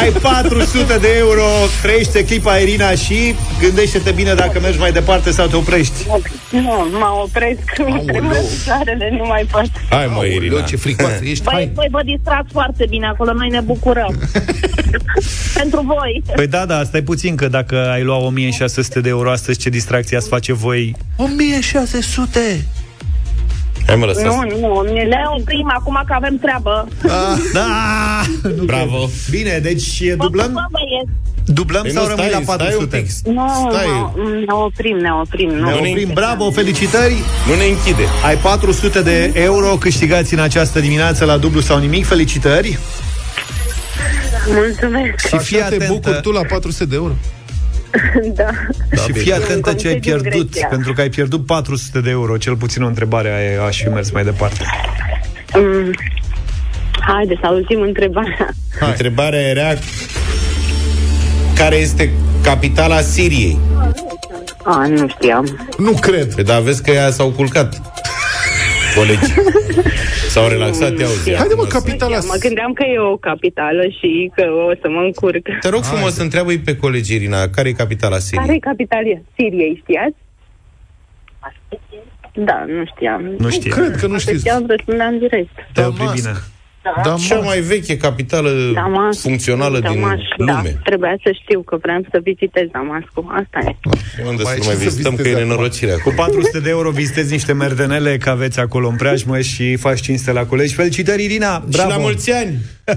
Ai 400 de euro, trăiește clipa Irina și gândește-te bine dacă mergi mai departe sau te oprești. Nu, mă opresc. Mă tremură picioarele, nu mai pot. Hai mă, Irina. Leo, ce fricoasă ești, Băi, hai! voi vă distrați foarte bine acolo, noi ne bucurăm. Pentru voi. Păi da, da, stai puțin că dacă ai lua 1600 de euro astăzi, ce distracție ați face voi? 1600! Hai mă, lăsați. Nu, nu, mie Le oprim acum că avem treabă. Da! Nu Bravo. cred. Bine, deci Vă dublăm, pupăm, băieți. dublăm Păi sau nu, rămâi stai, la stai un 400? pic. Nu, Stai. nu, ne oprim, ne oprim. Nu. Ne Nu ne oprim, închide. bravo, felicitări! Nu ne închide. Ai 400 de euro câștigați în această dimineață la dublu sau nimic, felicitări! Mulțumesc, Și fii Așa te atentă, bucuri tu la 400 de euro. da. și fii atentă ce ai concediu în pierdut, Grecia. pentru că ai pierdut 400 de euro, cel puțin o întrebare aia aș fi mers mai departe. Mm. Haide să auzim întrebarea. Hai. Întrebarea era care este capitala Siriei? A, nu știam. Nu cred. Păi da, vezi că ea s-au culcat. Colegi. S-au relaxat, ia uzi. Haide mă, acum- capitala... Mă gândeam că e o capitală și că o să mă încurc. Te rog frumos să întreabă pe colegi, Irina, care e capitala Care Siriei? e capitala Siriei, știați? Da, nu știam. Nu știi. Cred că nu știți. Știam, răspundeam direct. Te opri Damasc. bine. Da, Cea mă. mai veche capitală Damasc. funcțională din Damasc, Da, lume. trebuia să știu că vreau să vizitez Damascul. Asta e. Unde Mai să nu ce mai să vizităm, că e vizitezi acum? nenorocire Cu acum. 400 de euro vizitezi niște merdenele, că aveți acolo în preajmă și faci cinste la colegi. Felicitări, Irina! Bravo! Și la mulți ani!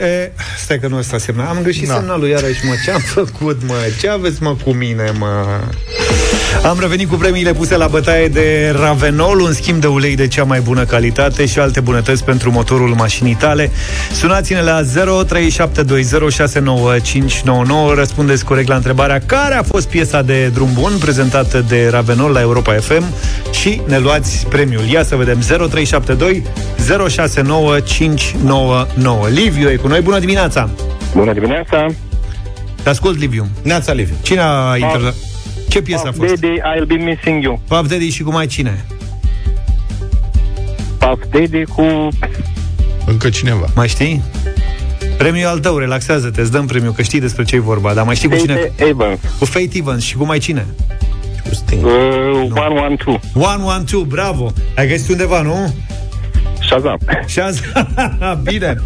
E, stai că nu ăsta semnal. Am greșit Da. semnalul iarăși, mă. Ce-am făcut, mă? Ce aveți, mă, cu mine, mă? Am revenit cu premiile puse la bătaie de Ravenol, un schimb de ulei de cea mai bună calitate și alte bunătăți pentru motorul mașinii tale. Sunați-ne la 0372069599. Răspundeți corect la întrebarea care a fost piesa de drum bun prezentată de Ravenol la Europa FM și ne luați premiul. Ia să vedem. 0372 069599. Liviu e cu noi. Bună dimineața! Bună dimineața! Te ascult, Liviu. Neața, Liviu. Cine a intrat? Ce piesă a Puff fost? Daddy, I'll be missing you. Puff Daddy și cu mai cine? Puff Daddy cu... Încă cineva. Mai știi? Premiul al tău, relaxează-te, îți dăm premiul, că știi despre ce e vorba, dar mai știi cu cine? Faith Evans. Cu Faith Evans și cu mai cine? Cu Sting. Uh, one, one, two. One, one, two, bravo! Ai găsit undeva, nu? Shazam. Șans. Bine.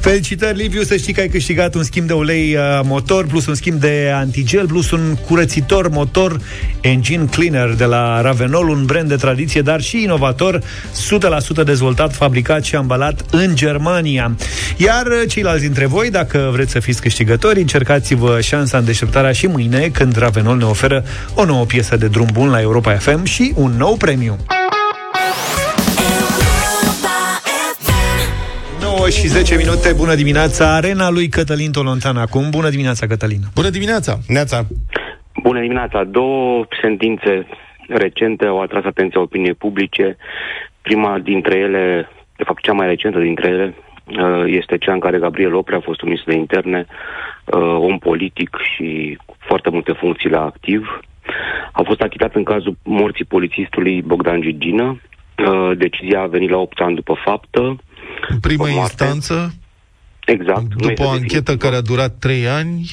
Felicitări, Liviu, să știi că ai câștigat un schimb de ulei uh, motor, plus un schimb de antigel, plus un curățitor motor Engine Cleaner de la Ravenol, un brand de tradiție, dar și inovator, 100% dezvoltat, fabricat și ambalat în Germania. Iar uh, ceilalți dintre voi, dacă vreți să fiți câștigători, încercați-vă șansa în deșteptarea și mâine, când Ravenol ne oferă o nouă piesă de drum bun la Europa FM și un nou premiu. 9 și 10 minute, bună dimineața, arena lui Cătălin Tolontan acum. Bună dimineața, Cătălin. Bună dimineața! Neața. Bună dimineața! Două sentințe recente au atras atenția opiniei publice. Prima dintre ele, de fapt cea mai recentă dintre ele, uh, este cea în care Gabriel Oprea a fost un ministru de interne, uh, om politic și cu foarte multe funcții la activ. A fost achitat în cazul morții polițistului Bogdan Gigină. Uh, Decizia a venit la 8 ani după faptă. În primă După moarte. instanță, Exact. nu după este o anchetă definitivă. care a durat 3 ani...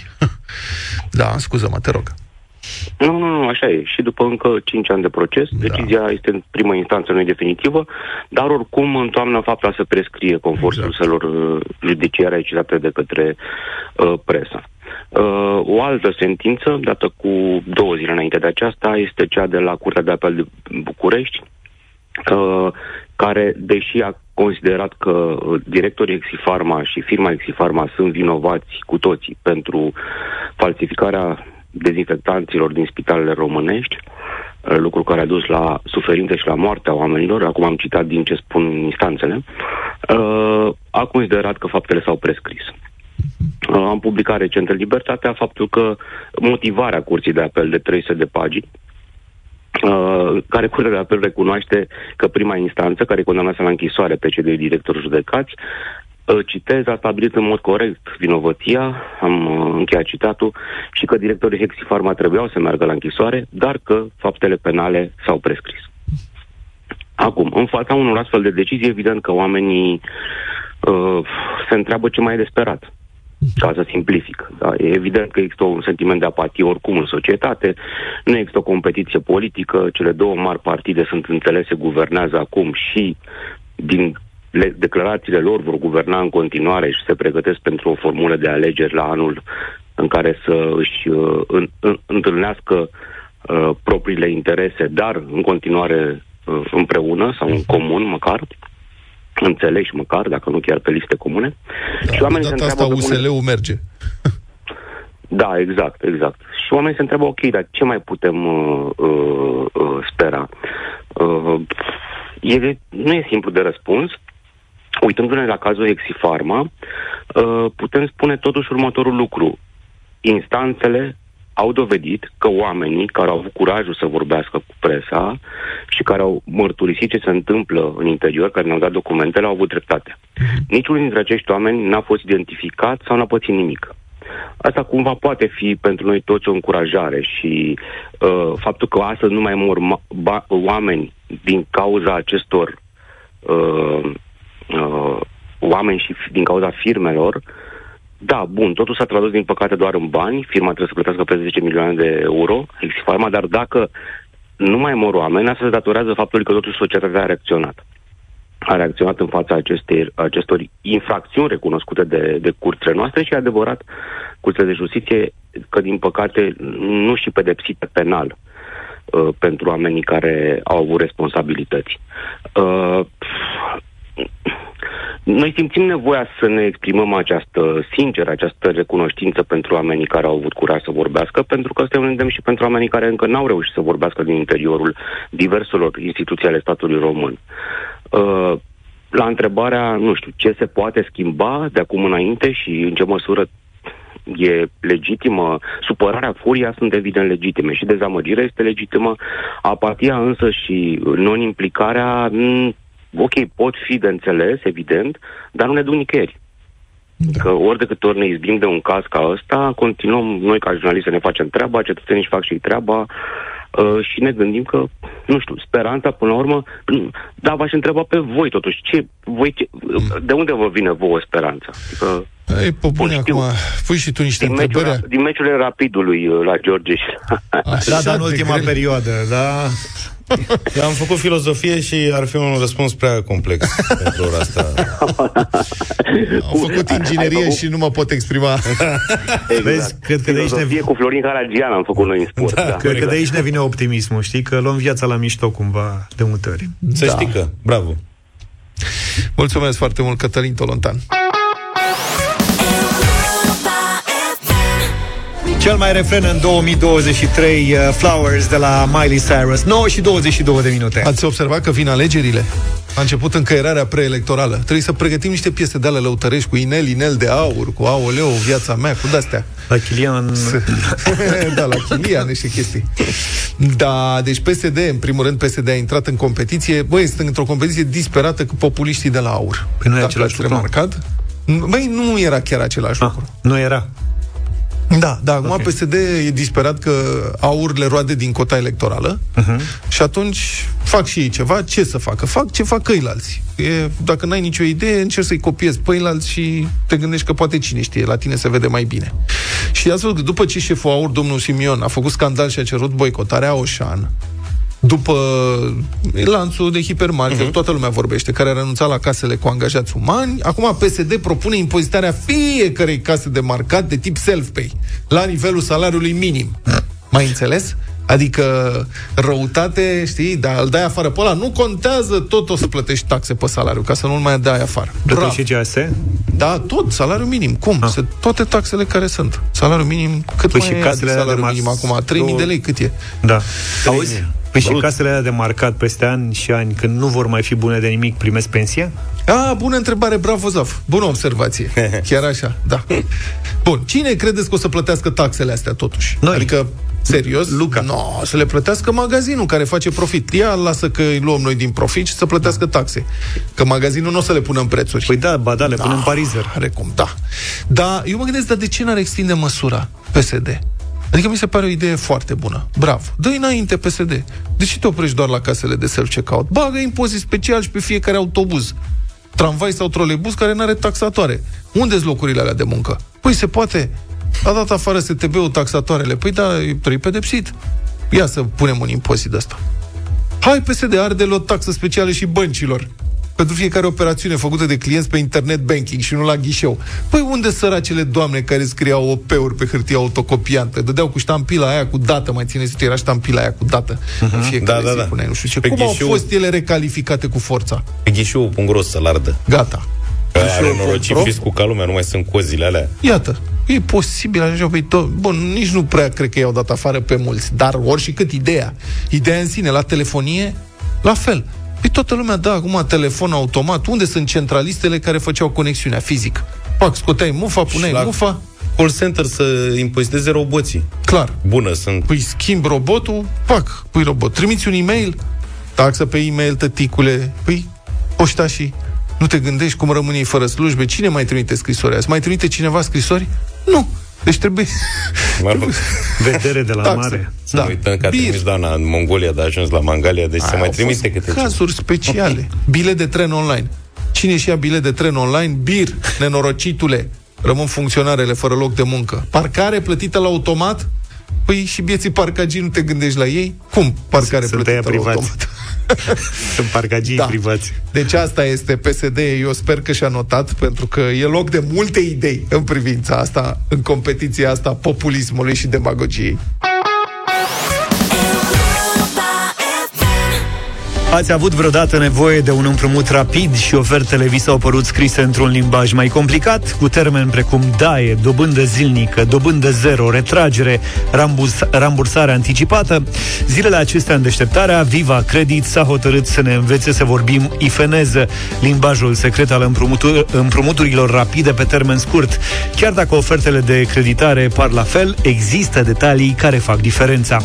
da, scuză-mă, te rog. Nu, nu, nu, așa e. Și după încă 5 ani de proces, Da. decizia este în primă instanță, nu e definitivă, dar oricum în toamnă fapta să prescrie conform Exact. surselor uh, judiciare citate de către uh, presă. Uh, o altă sentință, dată cu două zile înainte de aceasta, este cea de la Curtea de Apel de București, uh, care, deși a considerat că uh, directorii Exifarma și firma Exifarma sunt vinovați cu toții pentru falsificarea dezinfectanților din spitalele românești, uh, lucru care a dus la suferință și la moartea oamenilor, acum am citat din ce spun instanțele, uh, a considerat că faptele s-au prescris. Uh, Am publicat recent în Libertatea faptul că motivarea curții de apel de 300 de pagini uh, care Curtea de Apel recunoaște că prima instanță, care condamnase la închisoare pe cei doi directori judecați, uh, citez, a stabilit în mod corect vinovăția, am uh, încheiat citatul, și că directorii Hexifarma trebuiau să meargă la închisoare, dar că faptele penale s-au prescris. Acum, în fața unor astfel de decizii, evident că oamenii uh, se întreabă ce mai e de sperat. Ca să simplific. Da? E evident că există un sentiment de apatie oricum în societate, nu există o competiție politică, cele două mari partide sunt înțelese, guvernează acum și din le, declarațiile lor vor guverna în continuare și se pregătesc pentru o formulă de alegeri la anul în care să își uh, în, în, întâlnească uh, propriile interese, dar în continuare uh, împreună sau în comun măcar înțeleși măcar, dacă nu chiar pe liste comune. Da, și oamenii de se data întreabă... asta pe bune- USL-ul merge. Da, exact, exact. Și oamenii se întreabă, ok, dar ce mai putem uh, uh, uh, spera? Uh, e de, nu e simplu de răspuns. Uitându-ne la cazul Hexifarma, uh, putem spune totuși următorul lucru. Instanțele au dovedit că oamenii care au avut curajul să vorbească cu presa și care au mărturisit ce se întâmplă în interior, care ne-au dat documentele, au avut dreptate. Niciunul dintre acești oameni n-a fost identificat sau n-a pățit nimic. Asta cumva poate fi pentru noi toți o încurajare și uh, faptul că astăzi nu mai mor ma- ba- oameni din cauza acestor uh, uh, oameni și f- din cauza firmelor, da, bun, totul s-a tradus din păcate doar în bani, firma trebuie să plătească peste 10 milioane de euro, Exifarma, dar dacă nu mai mor oameni, asta se datorează faptului că totuși societatea a reacționat. A reacționat în fața acestei, acestor infracțiuni recunoscute de, de curțile noastre și e adevărat, curțile de justiție, că din păcate nu și pedepsite penal uh, pentru oamenii care au avut responsabilități. Uh, noi simțim nevoia să ne exprimăm această, sincer, această recunoștință pentru oamenii care au avut curaj să vorbească, pentru că este un îndemn și pentru oamenii care încă n-au reușit să vorbească din interiorul diverselor instituții ale statului român. Uh, la întrebarea, nu știu, ce se poate schimba de acum înainte și în ce măsură e legitimă, supărarea, furia sunt evident legitime și dezamăgirea este legitimă, apatia însă și non-implicarea, m, ok, pot fi de înțeles, evident, dar nu ne duc nicăieri. Că ori de câte ori ne izbim de un caz ca ăsta, continuăm noi ca jurnaliști să ne facem treaba, cetățenii își fac și ei treaba uh, și ne gândim că, nu știu, speranța până la urmă, da, v-aș întreba pe voi totuși, ce, voi, ce, de unde vă vine vouă speranța? Adică, Ei, pe bune, acum, pui și tu niște din, întrebări. meciurile, din meciurile rapidului uh, la George și Da, dar în ultima perioadă, da. Eu am făcut filozofie și ar fi un răspuns prea complex pentru ora asta. Am făcut inginerie și nu mă pot exprima. Exact. Vezi, cred că de aici ne Filozofie cu Florin Caragian am făcut noi în sport. Da, Cred că de aici ne vine optimismul, știi? Că luăm viața la mișto cumva de multe ori. Să Da. știi că, bravo. Mulțumesc foarte mult, Cătălin Tolontan. Cel mai refren în 2023, uh, Flowers de la Miley Cyrus. 9 și 22 de minute. Ați observat că vin alegerile? A început încăierarea preelectorală. Trebuie să pregătim niște piese de ale lăutărești cu inel, inel de aur, cu aoleu, viața mea, cu de-astea. La Chilian... da, la Chilia, niște chestii. Da, deci PSD, în primul rând, PSD a intrat în competiție. Băi, sunt într-o competiție disperată cu populiștii de la aur. Păi nu e Dacă același ați lucru? remarcat? Băi, nu era chiar același lucru. Nu era. Da, da, acum okay. PSD e disperat că aur le roade din cota electorală uh-huh. și atunci fac și ei ceva. Ce să facă? Fac ce fac căilalți. E, dacă n-ai nicio idee, încerci să-i copiezi pe ceilalți și te gândești că poate cine știe, la tine se vede mai bine. Și ați văzut că după ce șeful aur, domnul Simion, a făcut scandal și a cerut boicotarea Oșan, după lanțul de hipermarket, uh-huh. toată lumea vorbește, care a renunțat la casele cu angajați umani, acum PSD propune impozitarea fiecărei case de marcat de tip self-pay, la nivelul salariului minim. Mai înțeles? Adică răutate, știi, dar îl dai afară pe ăla, nu contează, tot o să plătești taxe pe salariu, ca să nu-l mai dai afară. Plătești și CAS? Da, tot, salariul minim. Cum? Ah. Se, toate taxele care sunt. Salariul minim, cât Păi mai și e casele alea de salariul mar- minim acum? 3.000 de lei, cât e? Da. Auzi? Păi și casele alea de marcat peste ani și ani, când nu vor mai fi bune de nimic, primesc pensia? A, bună întrebare, bravo, Zaf. Bună observație. Chiar așa, da. Bun, cine credeți că o să plătească taxele astea totuși? Noi. Adică Serios? Luca. No, să le plătească magazinul care face profit. Ia lasă că îi luăm noi din profit și să plătească taxe. Că magazinul nu o să le pună în prețuri. Păi da, ba da, le punem în parizer. Are cum, da. Dar eu mă gândesc, dar de ce n-ar extinde măsura PSD? Adică mi se pare o idee foarte bună. Bravo. Dă-i înainte PSD. De ce te oprești doar la casele de self-checkout? Bagă impozit special și pe fiecare autobuz. Tramvai sau trolebuz care nu are taxatoare. unde sunt locurile alea de muncă? Păi se poate. A dat afară STB-ul taxatoarele. Păi da, trebuie pedepsit. Ia să punem un impozit de ăsta. Hai PSD, arde o taxă specială și băncilor pentru fiecare operațiune făcută de clienți pe internet banking și nu la ghișeu. Păi unde săracele doamne care scriau OP-uri pe hârtie autocopiantă? Dădeau cu ștampila aia cu dată, mai țineți era ștampila aia cu dată. Uh-huh. În fiecare Da, da, zi da. puneai, nu știu ce. Pe Cum au ghișeu- fost ele recalificate cu forța? Pe ghișeu.ro să-l ardă. Gata. Că are Ghișeu.ro? norocit fiscul ca lumea, nu mai sunt cozile alea. Iată, e posibil așa, păi tot, bun, nici nu prea cred că i-au dat afară pe mulți, dar ori și cât ideea. Ideea în sine, la telefonie, la fel. Păi toată lumea dă acum telefon automat. Unde sunt centralistele care făceau conexiunea fizic? Pac, scoteai mufa, puneai la mufa. Call center să impoziteze roboții. Clar. Bună, sunt... Păi schimb robotul, pac, pui robot. Trimiți un e-mail, taxă pe e-mail, tăticule. Păi, poștașii, nu te gândești cum rămâne ei fără slujbe? Cine mai trimite scrisori azi? Mai trimite cineva scrisori? Nu. Deci trebuie... Mă rog, Vedere de la Taxe. mare. să da. uităm că a Bir. trimis doamna în Mongolia, dar a ajuns la Mangalia, deci se Aia mai au trimite fost câte ce. Cazuri speciale. Bilet de tren online. Cine și ia bilet de tren online? Bir, nenorocitule. Rămân funcționarele fără loc de muncă. Parcare plătită la automat? Păi și bieții parcagii nu te gândești la ei? Cum parcare Sunt plătită aia la privați. automat? Sunt parcagii Da. privați. Deci asta este PSD, eu sper că și-a notat, pentru că e loc de multe idei în privința asta, în competiția asta populismului și demagogiei. Ați avut vreodată nevoie de un împrumut rapid și ofertele vi s-au părut scrise într-un limbaj mai complicat, cu termeni precum daie, dobândă zilnică, dobândă zero, retragere, ramburs, rambursare anticipată? Zilele acestea în deșteptarea, Viva Credit s-a hotărât să ne învețe să vorbim ifeneză, limbajul secret al împrumutur, împrumuturilor rapide pe termen scurt. Chiar dacă ofertele de creditare par la fel, există detalii care fac diferența.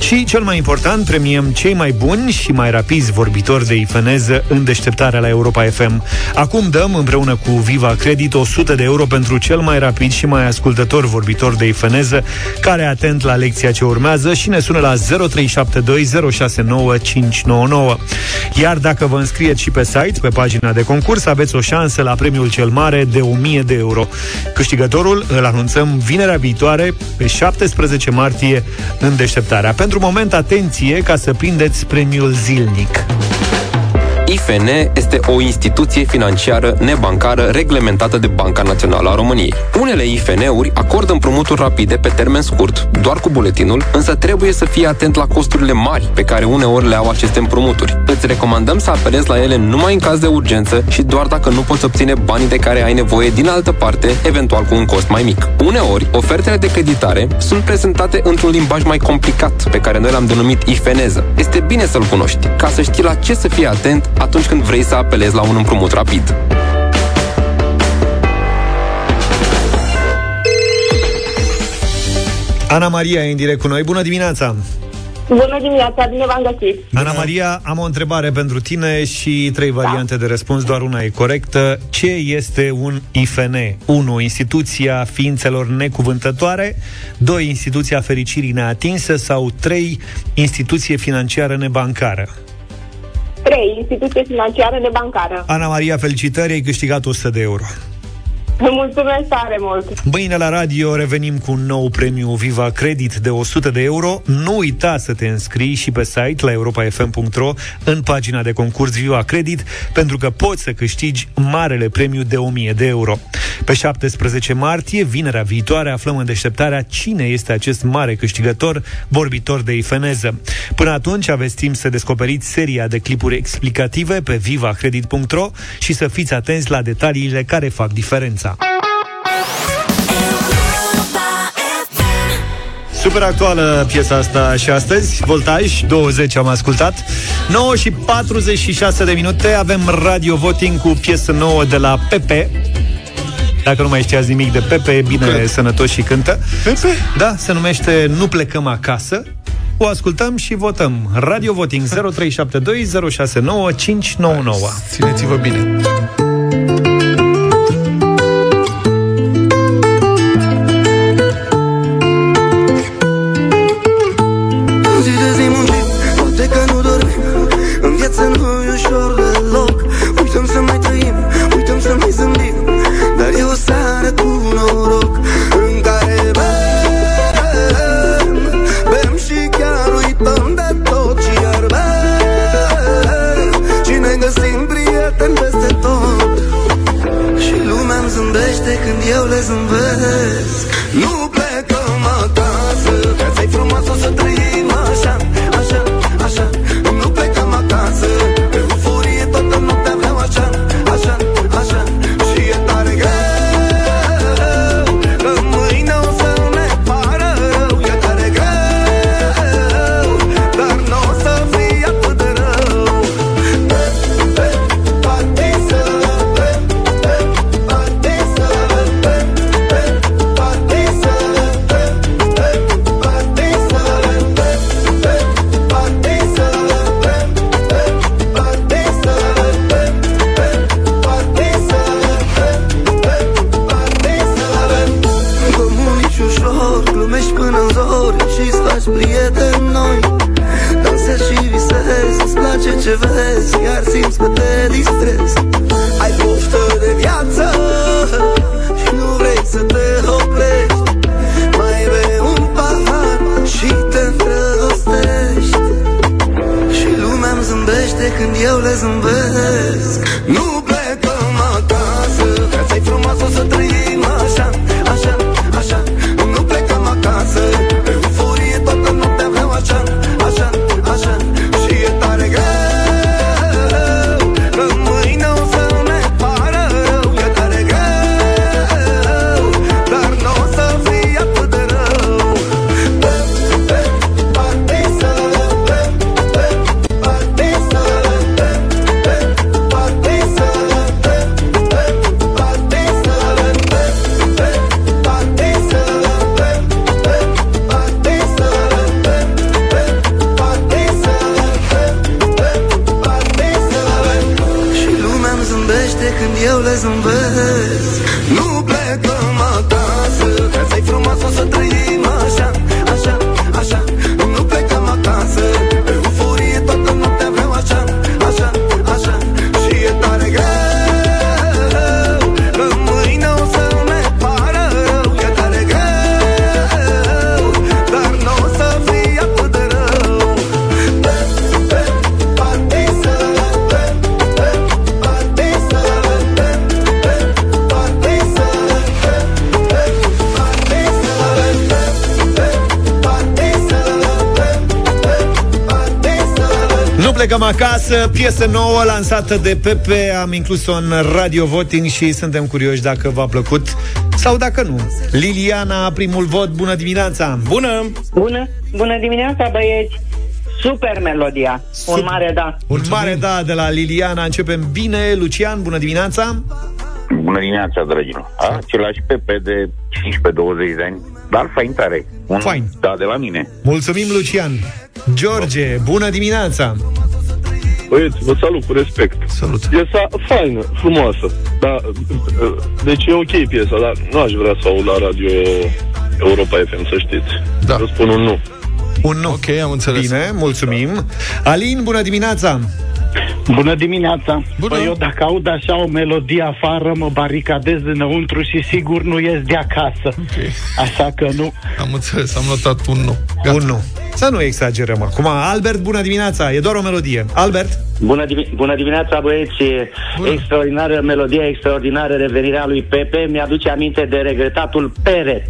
Și cel mai important, premiem cei mai buni și mai rapizi vorbitori de ifeneză în deșteptarea la Europa FM. Acum dăm împreună cu Viva Credit 100 de euro pentru cel mai rapid și mai ascultător vorbitor de ifeneză, care e atent la lecția ce urmează și ne sună la 0372069599. Iar dacă vă înscrieți și pe site, pe pagina de concurs, aveți o șansă la premiul cel mare de 1000 de euro. Câștigătorul îl anunțăm vinerea viitoare, pe 17 martie, în deșteptarea. Pentru moment, atenție ca să prindeți premiul zilnic. Network. IFN este o instituție financiară nebancară reglementată de Banca Națională a României. Unele IFN-uri acordă împrumuturi rapide pe termen scurt, doar cu buletinul, însă trebuie să fii atent la costurile mari pe care uneori le au aceste împrumuturi. Îți recomandăm să apelezi la ele numai în caz de urgență și doar dacă nu poți obține banii de care ai nevoie din altă parte, eventual cu un cost mai mic. Uneori, ofertele de creditare sunt prezentate într-un limbaj mai complicat, pe care noi l-am denumit ifeneză. Este bine să-l cunoști, ca să știi la ce să fii atent atunci când vrei să apelezi la un împrumut rapid. Ana Maria e în direct cu noi. Bună dimineața! Bună dimineața, bine v-am găsit. Ana Maria, am o întrebare pentru tine și trei variante de răspuns, doar una e corectă. Ce este un IFN? 1. Instituția ființelor necuvântătoare 2. Instituția fericirii neatinsă sau 3. Instituție financiară nebancară 3. Instituție financiară nebancară. Ana Maria, felicitări, ai câștigat 100 de euro. Mulțumesc tare mult. Mâine la radio revenim cu un nou premiu Viva Credit de 100 de euro. Nu uita să te înscrii și pe site la europafm.ro în pagina de concurs Viva Credit pentru că poți să câștigi marele premiu de 1000 de euro. Pe 17 martie, vinerea viitoare, aflăm în deșteptarea cine este acest mare câștigător vorbitor de ifeneză. Până atunci aveți timp să descoperiți seria de clipuri explicative pe vivacredit.ro și să fiți atenți la detaliile care fac diferența. Super actuală piesa asta și astăzi Voltaj, 20 am ascultat 9 și 46 de minute Avem radio voting cu piesă nouă de la Pepe Dacă nu mai știați nimic de Pepe, e bine Cred. sănătos și cântă. Pepe? Da, se numește Nu plecăm acasă. O ascultăm și votăm. Radio Voting 0372 069 599. Țineți-vă bine. some piesă nouă lansată de Pepe, am inclus-o în Radio Voting și suntem curioși dacă v-a plăcut sau dacă nu. Liliana, primul vot, bună dimineața! Bună! Bună, bună dimineața, băieți! Super melodia. Un mare da. Un mare da de la Liliana, începem bine. Lucian, bună dimineața! Bună dimineața, dragilor. Același Pepe de 15-20 de ani, dar fain tare. Un Fain. Da, de la mine. Mulțumim, Lucian! George, bună dimineața! Băieți, vă salut cu respect. Salut. Piesa faină, frumoasă. Da, deci e ok piesa, dar nu aș vrea să aud la radio Europa FM, să știți. Da. Vă spun un nu. Un nu. Ok, am înțeles. Bine, mulțumim. Alin, bună dimineața! Bună dimineața! Bună. Păi eu dacă aud așa o melodie afară, mă baricadez înăuntru și sigur nu ies de acasă. Ok. Așa că nu. Am înțeles, am notat un nu. Gata. Un nu. Să nu exagerăm acum. Albert, bună dimineața! E doar o melodie. Albert? Bună, dimi- bună dimineața, băieți! Bună. Extraordinară melodia, extraordinară revenirea lui Pepe. Mi-aduce aminte de regretatul Peret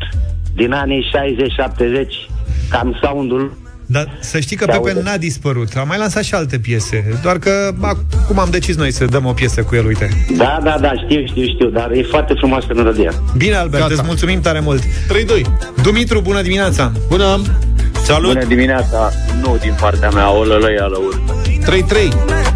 din anii 60-70. Cam soundul Dar să știi că Se Pepe aude. n-a dispărut. A mai lansat și alte piese. Doar că acum am decis noi să dăm o piesă cu el, uite. Da, da, da, știu, știu, știu, dar e foarte frumoasă melodia. Bine, Albert, Gata. îți mulțumim tare mult. 3-2. Dumitru, bună dimineața! Bună! Salut! Bună dimineața, nu din partea mea, o lălăia la urmă. 3-3.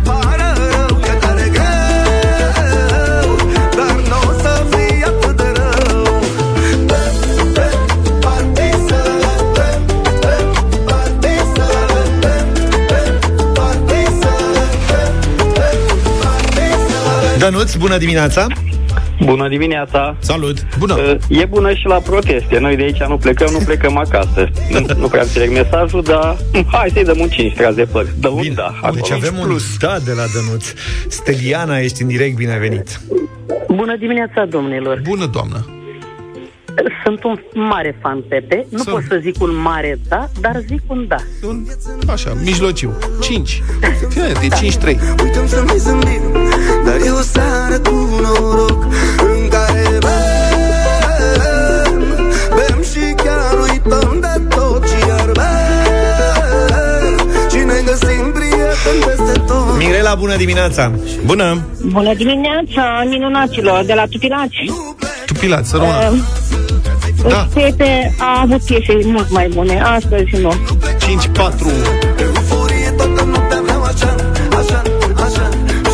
Dănuț, bună dimineața! Bună dimineața! Salut! Bună! E bună și la proteste. Noi de aici nu plecăm, nu plecăm acasă. Nu, nu prea înțeleg mesajul, dar hm, hai să-i dăm un 5 într-adevăr. Dă un Bine. da. acolo. Deci avem un da de la Dănuț. Steliana, ești în direct, bine ai venit. Bună dimineața, domnilor! Bună, doamnă! Sunt un mare fan Pepe. Nu Sunt. pot să zic un mare da, dar zic un da. Un, așa, mijlociu. 5. Fie, de 5-3. Uităm să mai zâmbim Dar e o seară cu noroc În care bem Bem și chiar uităm de tot Și iar bem Și ne găsim prieteni peste tot Mirela, bună dimineața! Bună! Bună dimineața, minunaților, de la Tupilaci. Tupilați, să rămână. Uh, Da. Pepe a avut piese mult mai bune, astăzi nu. 5-4. Euforie toată noaptea vreau așa Așa, așa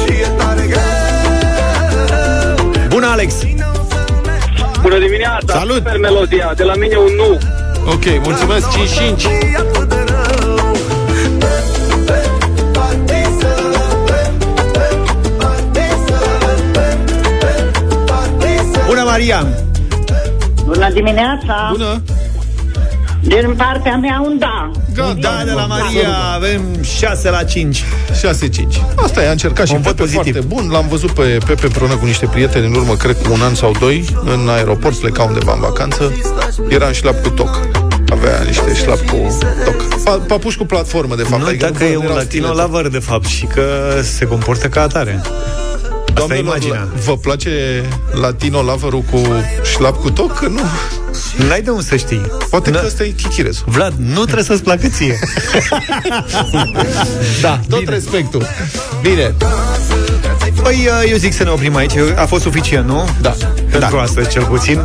Și e tare greu Bună, Alex! Bună dimineața! Salut! Super melodia. De la mine un nu. Ok, mulțumesc, 5-5. Bună, Maria! Bună dimineața! Bună! Din partea mea un da. Gata, Da, de la Maria avem 6 la 5. 6-5. Asta e, a încercat și Un vot Pepe pozitiv. foarte bun. L-am văzut pe Pepe împreună cu niște prieteni în urmă, cred cu un an sau doi, în aeroport, pleca undeva în vacanță. Era în șlap cu toc. Avea niște șlap cu toc. Pa- papuș cu platformă, de fapt. Nu Adică uita că nu e un erau latino stilete. lover, de fapt, și că se comportă ca atare. Asta e Doamnelor, imaginea. vă place latino lover cu șlap cu toc? Că Nu. N-ai de unde să știi. Poate Na- că ăsta e chichirezul. Vlad, nu trebuie să-ți placă ție. Da, tot Bine. respectul. Bine. Păi, uh, eu zic să ne oprim aici. A fost suficient, nu? Da. Pentru Da. astăzi, cel puțin.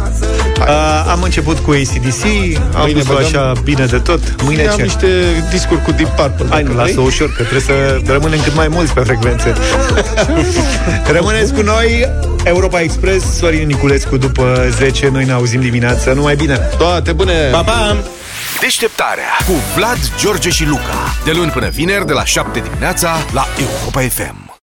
Uh, am început cu ACDC, am Mâine pus băgăm- așa bine de tot. Mâine Am ce? niște discuri cu Deep Purple. Hai, dacă nu, lasă vrei. ușor, că trebuie să rămânem cât mai mulți pe frecvențe. Rămâneți cu noi, Europa Express, Sorin Niculescu după 10, noi ne auzim dimineața. Numai bine! Toate bune! Pa, pa! Deșteptarea cu Vlad, George și Luca. De luni până vineri, de la 7 dimineața, la Europa FM.